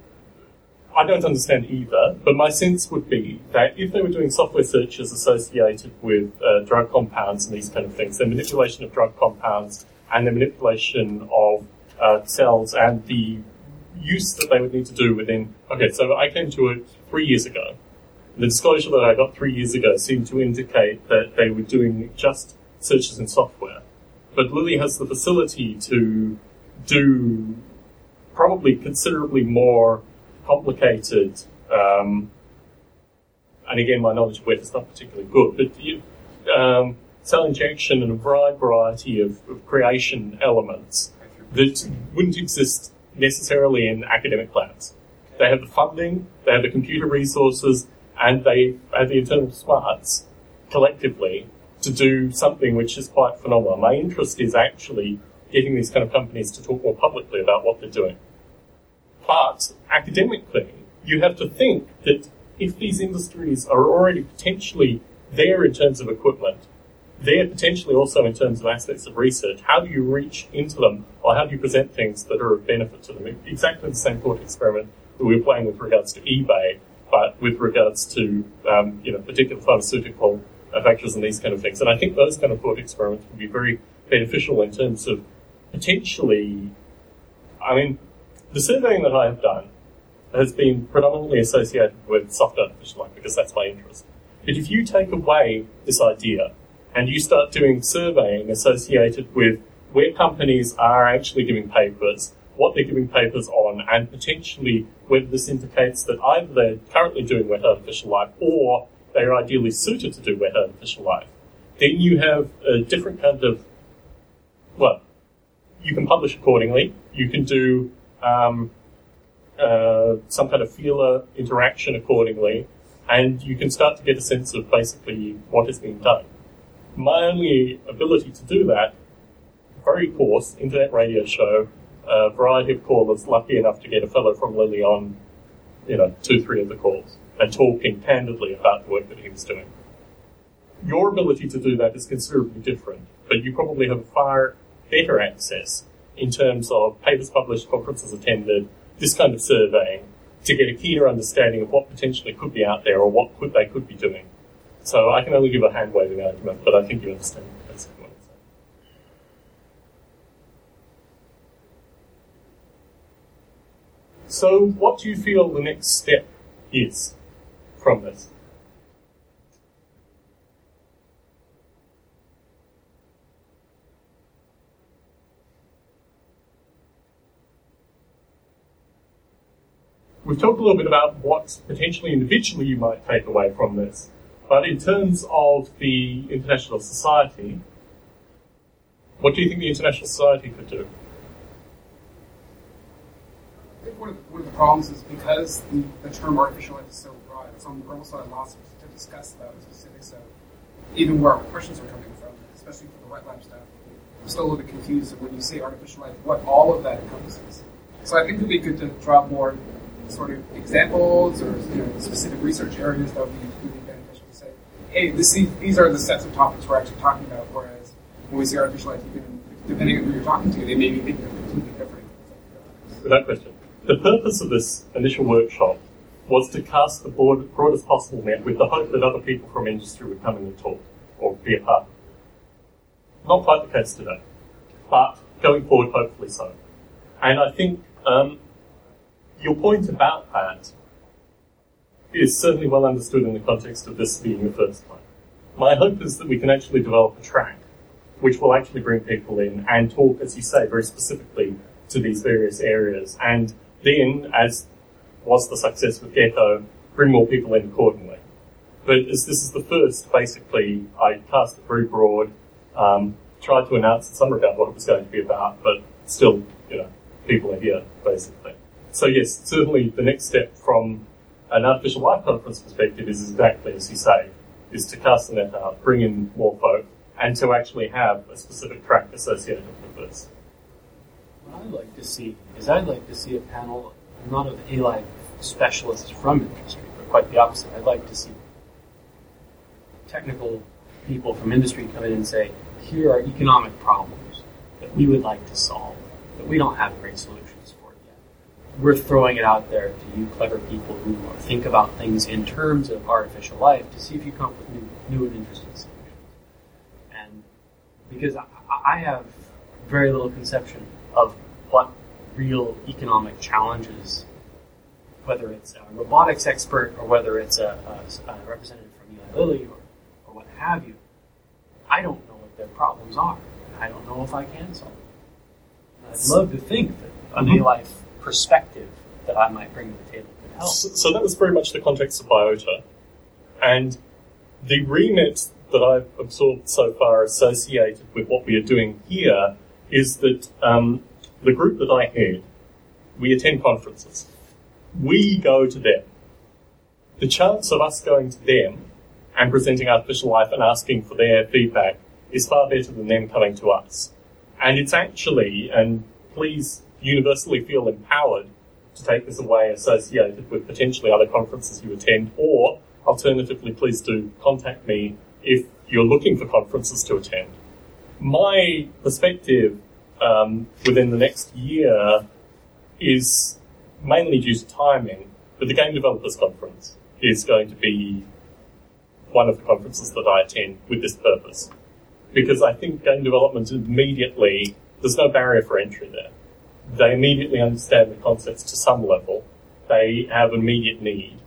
I don't understand either, but my sense would be that if they were doing software searches associated with uh, drug compounds and these kind of things, the manipulation of drug compounds and the manipulation of uh, cells and the use that they would need to do within. Okay, so I came to it three years ago. The disclosure that I got three years ago seemed to indicate that they were doing just searches in software. But Lilly has the facility to do probably considerably more complicated, um, and again, my knowledge of wet is not particularly good, but you, um, cell injection and a wide variety of, of, creation elements that wouldn't exist necessarily in academic labs. They have the funding, they have the computer resources, and they have the internal smarts collectively to do something which is quite phenomenal. My interest is actually getting these kind of companies to talk more publicly about what they're doing. But academically, you have to think that if these industries are already potentially there in terms of equipment, they're potentially also in terms of aspects of research, how do you reach into them or how do you present things that are of benefit to them? Exactly the same thought experiment that we were playing with regards to eBay, but with regards to um, you know particular pharmaceutical factors and these kind of things. And I think those kind of thought experiments would be very beneficial in terms of potentially, I mean, the surveying that I have done has been predominantly associated with soft artificial life because that's my interest. But if you take away this idea and you start doing surveying associated with where companies are actually giving papers, what they're giving papers on, and potentially whether this indicates that either they're currently doing wet artificial life or they're ideally suited to do wet artificial life, then you have a different kind of, well, you can publish accordingly, you can do um, uh, some kind of feeler interaction accordingly, and you can start to get a sense of basically what is being done. My only ability to do that, very coarse internet radio show, a variety of callers, lucky enough to get a fellow from Lilly on, you know, two, three of the calls, and talking candidly about the work that he was doing. Your ability to do that is considerably different, but you probably have far better access in terms of papers published, conferences attended, this kind of surveying, to get a keener understanding of what potentially could be out there or what could they could be doing. So I can only give a hand waving argument, but I think you understand basically what I'm saying. So what do you feel the next step is from this? We've talked a little bit about what potentially individually you might take away from this, but in terms of the international society, what do you think the international society could do? I think one of, the, one of the problems is because the, the term artificial life is so broad, it's almost not lots to discuss about the specifics of even where our questions are coming from, especially for the wet lab stuff. I'm still a little bit confused when you say artificial life, what all of that encompasses. So I think it would be good to draw more sort of examples or you know, specific research areas that would be really beneficial to say, hey, this, these are the sets of topics we're actually talking about, whereas when we say artificial life, depending on who you're talking to, they may be thinking of completely different. Without question. The purpose of this initial workshop was to cast the broad, broadest possible net with the hope that other people from industry would come in and talk or be a part. Not quite the case today, but going forward, hopefully so. And I think um, your point about that is certainly well understood in the context of this being the first one. My hope is that we can actually develop a track which will actually bring people in and talk, as you say, very specifically to these various areas. And then, as was the success with GECCO, bring more people in accordingly. But as this is the first, basically, I cast it very broad, um, tried to announce in some regard what it was going to be about, but still, you know, people are here, basically. So yes, certainly the next step from an artificial life conference perspective is exactly as you say, is to cast the net out, bring in more folk, and to actually have a specific track associated with this. What I'd like to see is I'd like to see a panel not of A-Life specialists from industry, but quite the opposite. I'd like to see technical people from industry come in and say, here are economic problems that we would like to solve, that we don't have great solutions we're throwing it out there to you clever people who think about things in terms of artificial life to see if you come up with new, new and interesting solutions. And because I, I have very little conception of what real economic challenges, whether it's a robotics expert or whether it's a, a, a representative from Eli Lilly or, or what have you, I don't know what their problems are. I don't know if I can solve them. I'd love to think that a mm-hmm. life perspective that I might bring to the table. So, so that was very much the context of Biota. And the remit that I've absorbed so far associated with what we are doing here is that um, the group that I head, we attend conferences. We go to them. The chance of us going to them and presenting artificial life and asking for their feedback is far better than them coming to us. And it's actually, and please universally feel empowered to take this away associated with potentially other conferences you attend, or alternatively, please do contact me if you're looking for conferences to attend. My perspective um, within the next year is mainly due to timing, but the Game Developers Conference is going to be one of the conferences that I attend with this purpose. Because I think game development immediately, there's no barrier for entry there they immediately understand the concepts to some level. They have immediate need.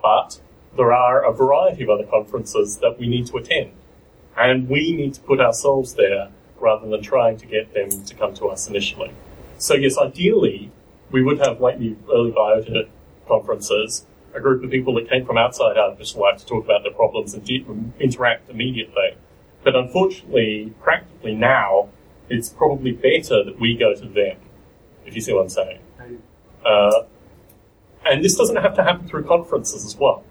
But there are a variety of other conferences that we need to attend. And we need to put ourselves there rather than trying to get them to come to us initially. So yes, ideally, we would have like early biota conferences, a group of people that came from outside artificial life to talk about their problems and de- um, interact immediately. But unfortunately, practically now, it's probably better that we go to them if you see what I'm saying. Uh, And this doesn't have to happen through conferences as well.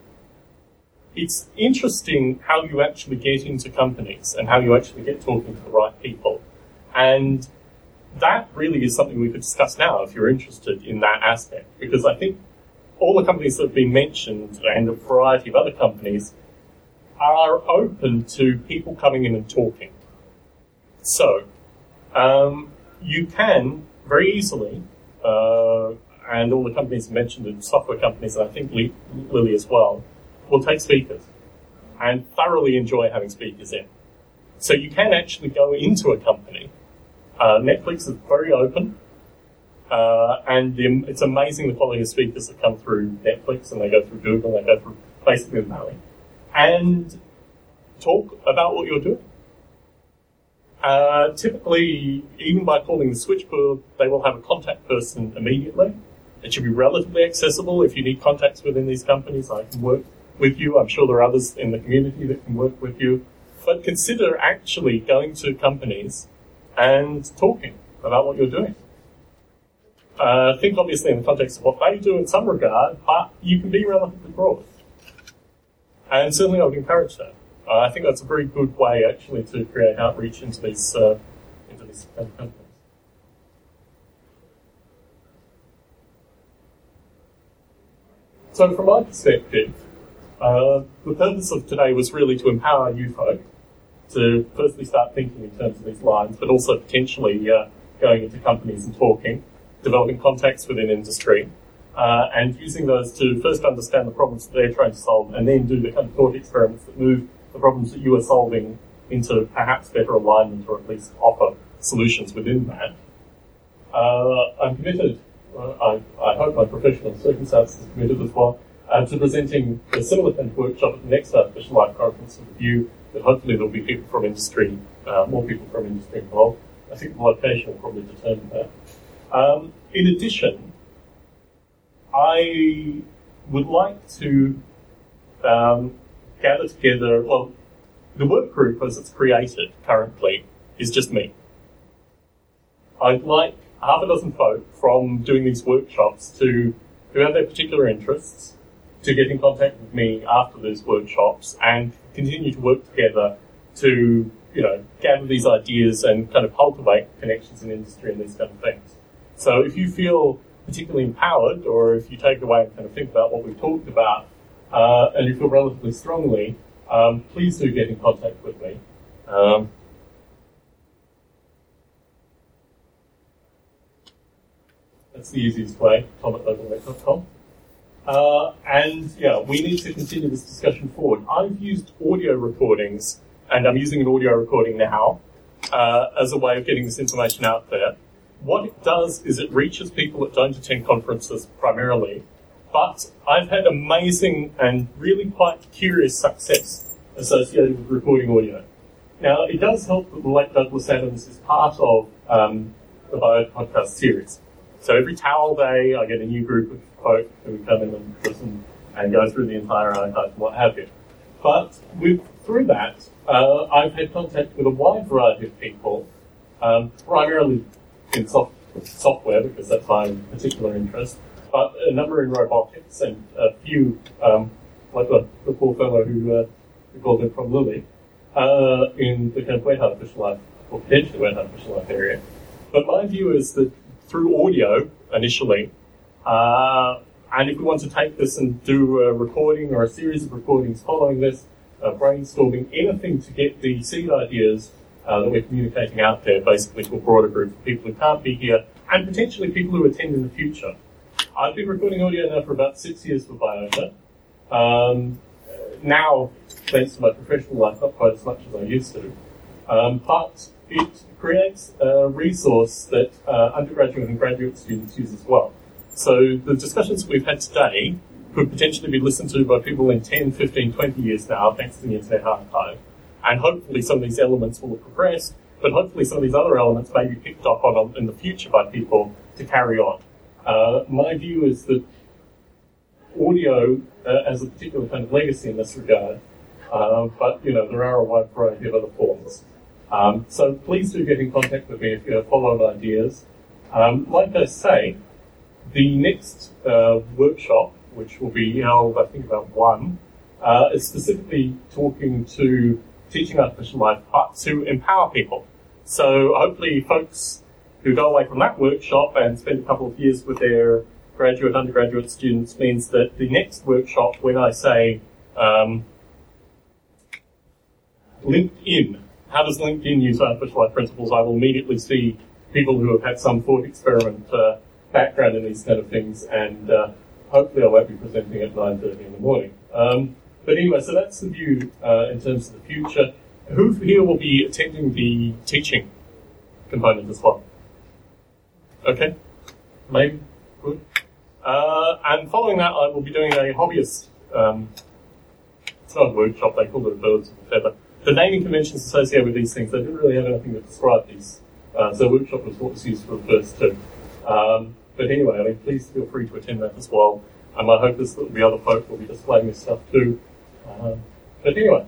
It's interesting how you actually get into companies and how you actually get talking to the right people. And that really is something we could discuss now if you're interested in that aspect. Because I think all the companies that have been mentioned and a variety of other companies are open to people coming in and talking. So, um, you can very easily, uh, and all the companies mentioned, and software companies, and I think Lilly as well, will take speakers and thoroughly enjoy having speakers in. So you can actually go into a company. Uh, Netflix is very open, uh, and the, it's amazing the quality of speakers that come through Netflix, and they go through Google, and they go through basically the Valley, and talk about what you're doing. Uh, typically, even by calling the switchboard, they will have a contact person immediately. It should be relatively accessible. If you need contacts within these companies, I can work with you. I'm sure there are others in the community that can work with you. But consider actually going to companies and talking about what you're doing. Uh, think obviously in the context of what they do in some regard, but you can be relatively broad. And certainly I would encourage that. Uh, I think that's a very good way actually to create outreach into these uh, into these kind of companies. So from my perspective, uh, the purpose of today was really to empower you folk to firstly start thinking in terms of these lines, but also potentially uh, going into companies and talking, developing contacts within industry, uh, and using those to first understand the problems that they're trying to solve, and then do the kind of thought experiments that move the problems that you are solving into perhaps better alignment or at least offer solutions within that. Uh, I'm committed, uh, I, I, hope my professional circumstances are committed as well, uh, to presenting a similar kind of workshop at the next Artificial Life Conference with view that hopefully there'll be people from industry, uh, more people from industry involved. I think the location will probably determine that. Um, in addition, I would like to um, gather together, well, the work group as it's created currently is just me. I'd like half a dozen folk from doing these workshops to who have their particular interests to get in contact with me after those workshops and continue to work together to, you know, gather these ideas and kind of cultivate connections in industry and these kind of things. So if you feel particularly empowered or if you take away and kind of think about what we've talked about uh, and you feel relatively strongly, um, please do get in contact with me. Um, that's the easiest way, tom at globalnet.com. Uh, and yeah, we need to continue this discussion forward. I've used audio recordings, and I'm using an audio recording now uh, as a way of getting this information out there. What it does is it reaches people that don't attend conferences primarily, but I've had amazing and really quite curious success associated with recording audio. Now, it does help that the late Douglas Adams is part of um, the Bio podcast series. So every Towel Day, I get a new group of folk who come in and listen and go through the entire archive and what have you. But with, through that, uh, I've had contact with a wide variety of people, um, primarily in soft, software because that's my particular interest, but a number in robotics and a few, um, like the, the poor fellow who, uh, who it from Lilly, uh, in the kind of wet artificial life, or potentially wet artificial life area. But my view is that through audio, initially, uh, and if we want to take this and do a recording or a series of recordings following this, uh, brainstorming, anything to get the seed ideas uh, that we're communicating out there basically to a broader group of people who can't be here and potentially people who attend in the future. I've been recording audio now for about six years for Biota. Um, now, thanks to my professional life, not quite as much as I used to. Um, but it creates a resource that uh, undergraduate and graduate students use as well. So the discussions we've had today could potentially be listened to by people in 10, 15, 20 years now, thanks to the Internet Archive. And hopefully some of these elements will have progressed, but hopefully some of these other elements may be picked up on in the future by people to carry on. Uh, my view is that audio uh, has a particular kind of legacy in this regard, uh, but you know there are a wide variety of other forms. Um, so please do get in contact with me if you have follow-up ideas. Um, like I say, the next uh, workshop, which will be held, I think, about one, uh, is specifically talking to teaching artificial life to empower people. So hopefully, folks who go away from that workshop and spend a couple of years with their graduate, undergraduate students means that the next workshop, when I say um, LinkedIn, how does LinkedIn use artificial life principles, I will immediately see people who have had some thought experiment uh, background in these kind of things, and uh, hopefully I won't be presenting at 9.30 in the morning. Um, but anyway, so that's the view uh, in terms of the future. Who here will be attending the teaching component as well? Okay, maybe, good. Uh, and following that, I will be doing a hobbyist, um, it's not a workshop, they call it a birds of a feather. The naming conventions associated with these things, they didn't really have anything to describe these. Uh, so workshop was what was used for the first two. Um, but anyway, I mean, please feel free to attend that as well. And my hope is that the other folk will be displaying this stuff too. Um, but anyway,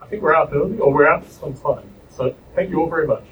I think we're out early, or we're out just on time. So thank you all very much.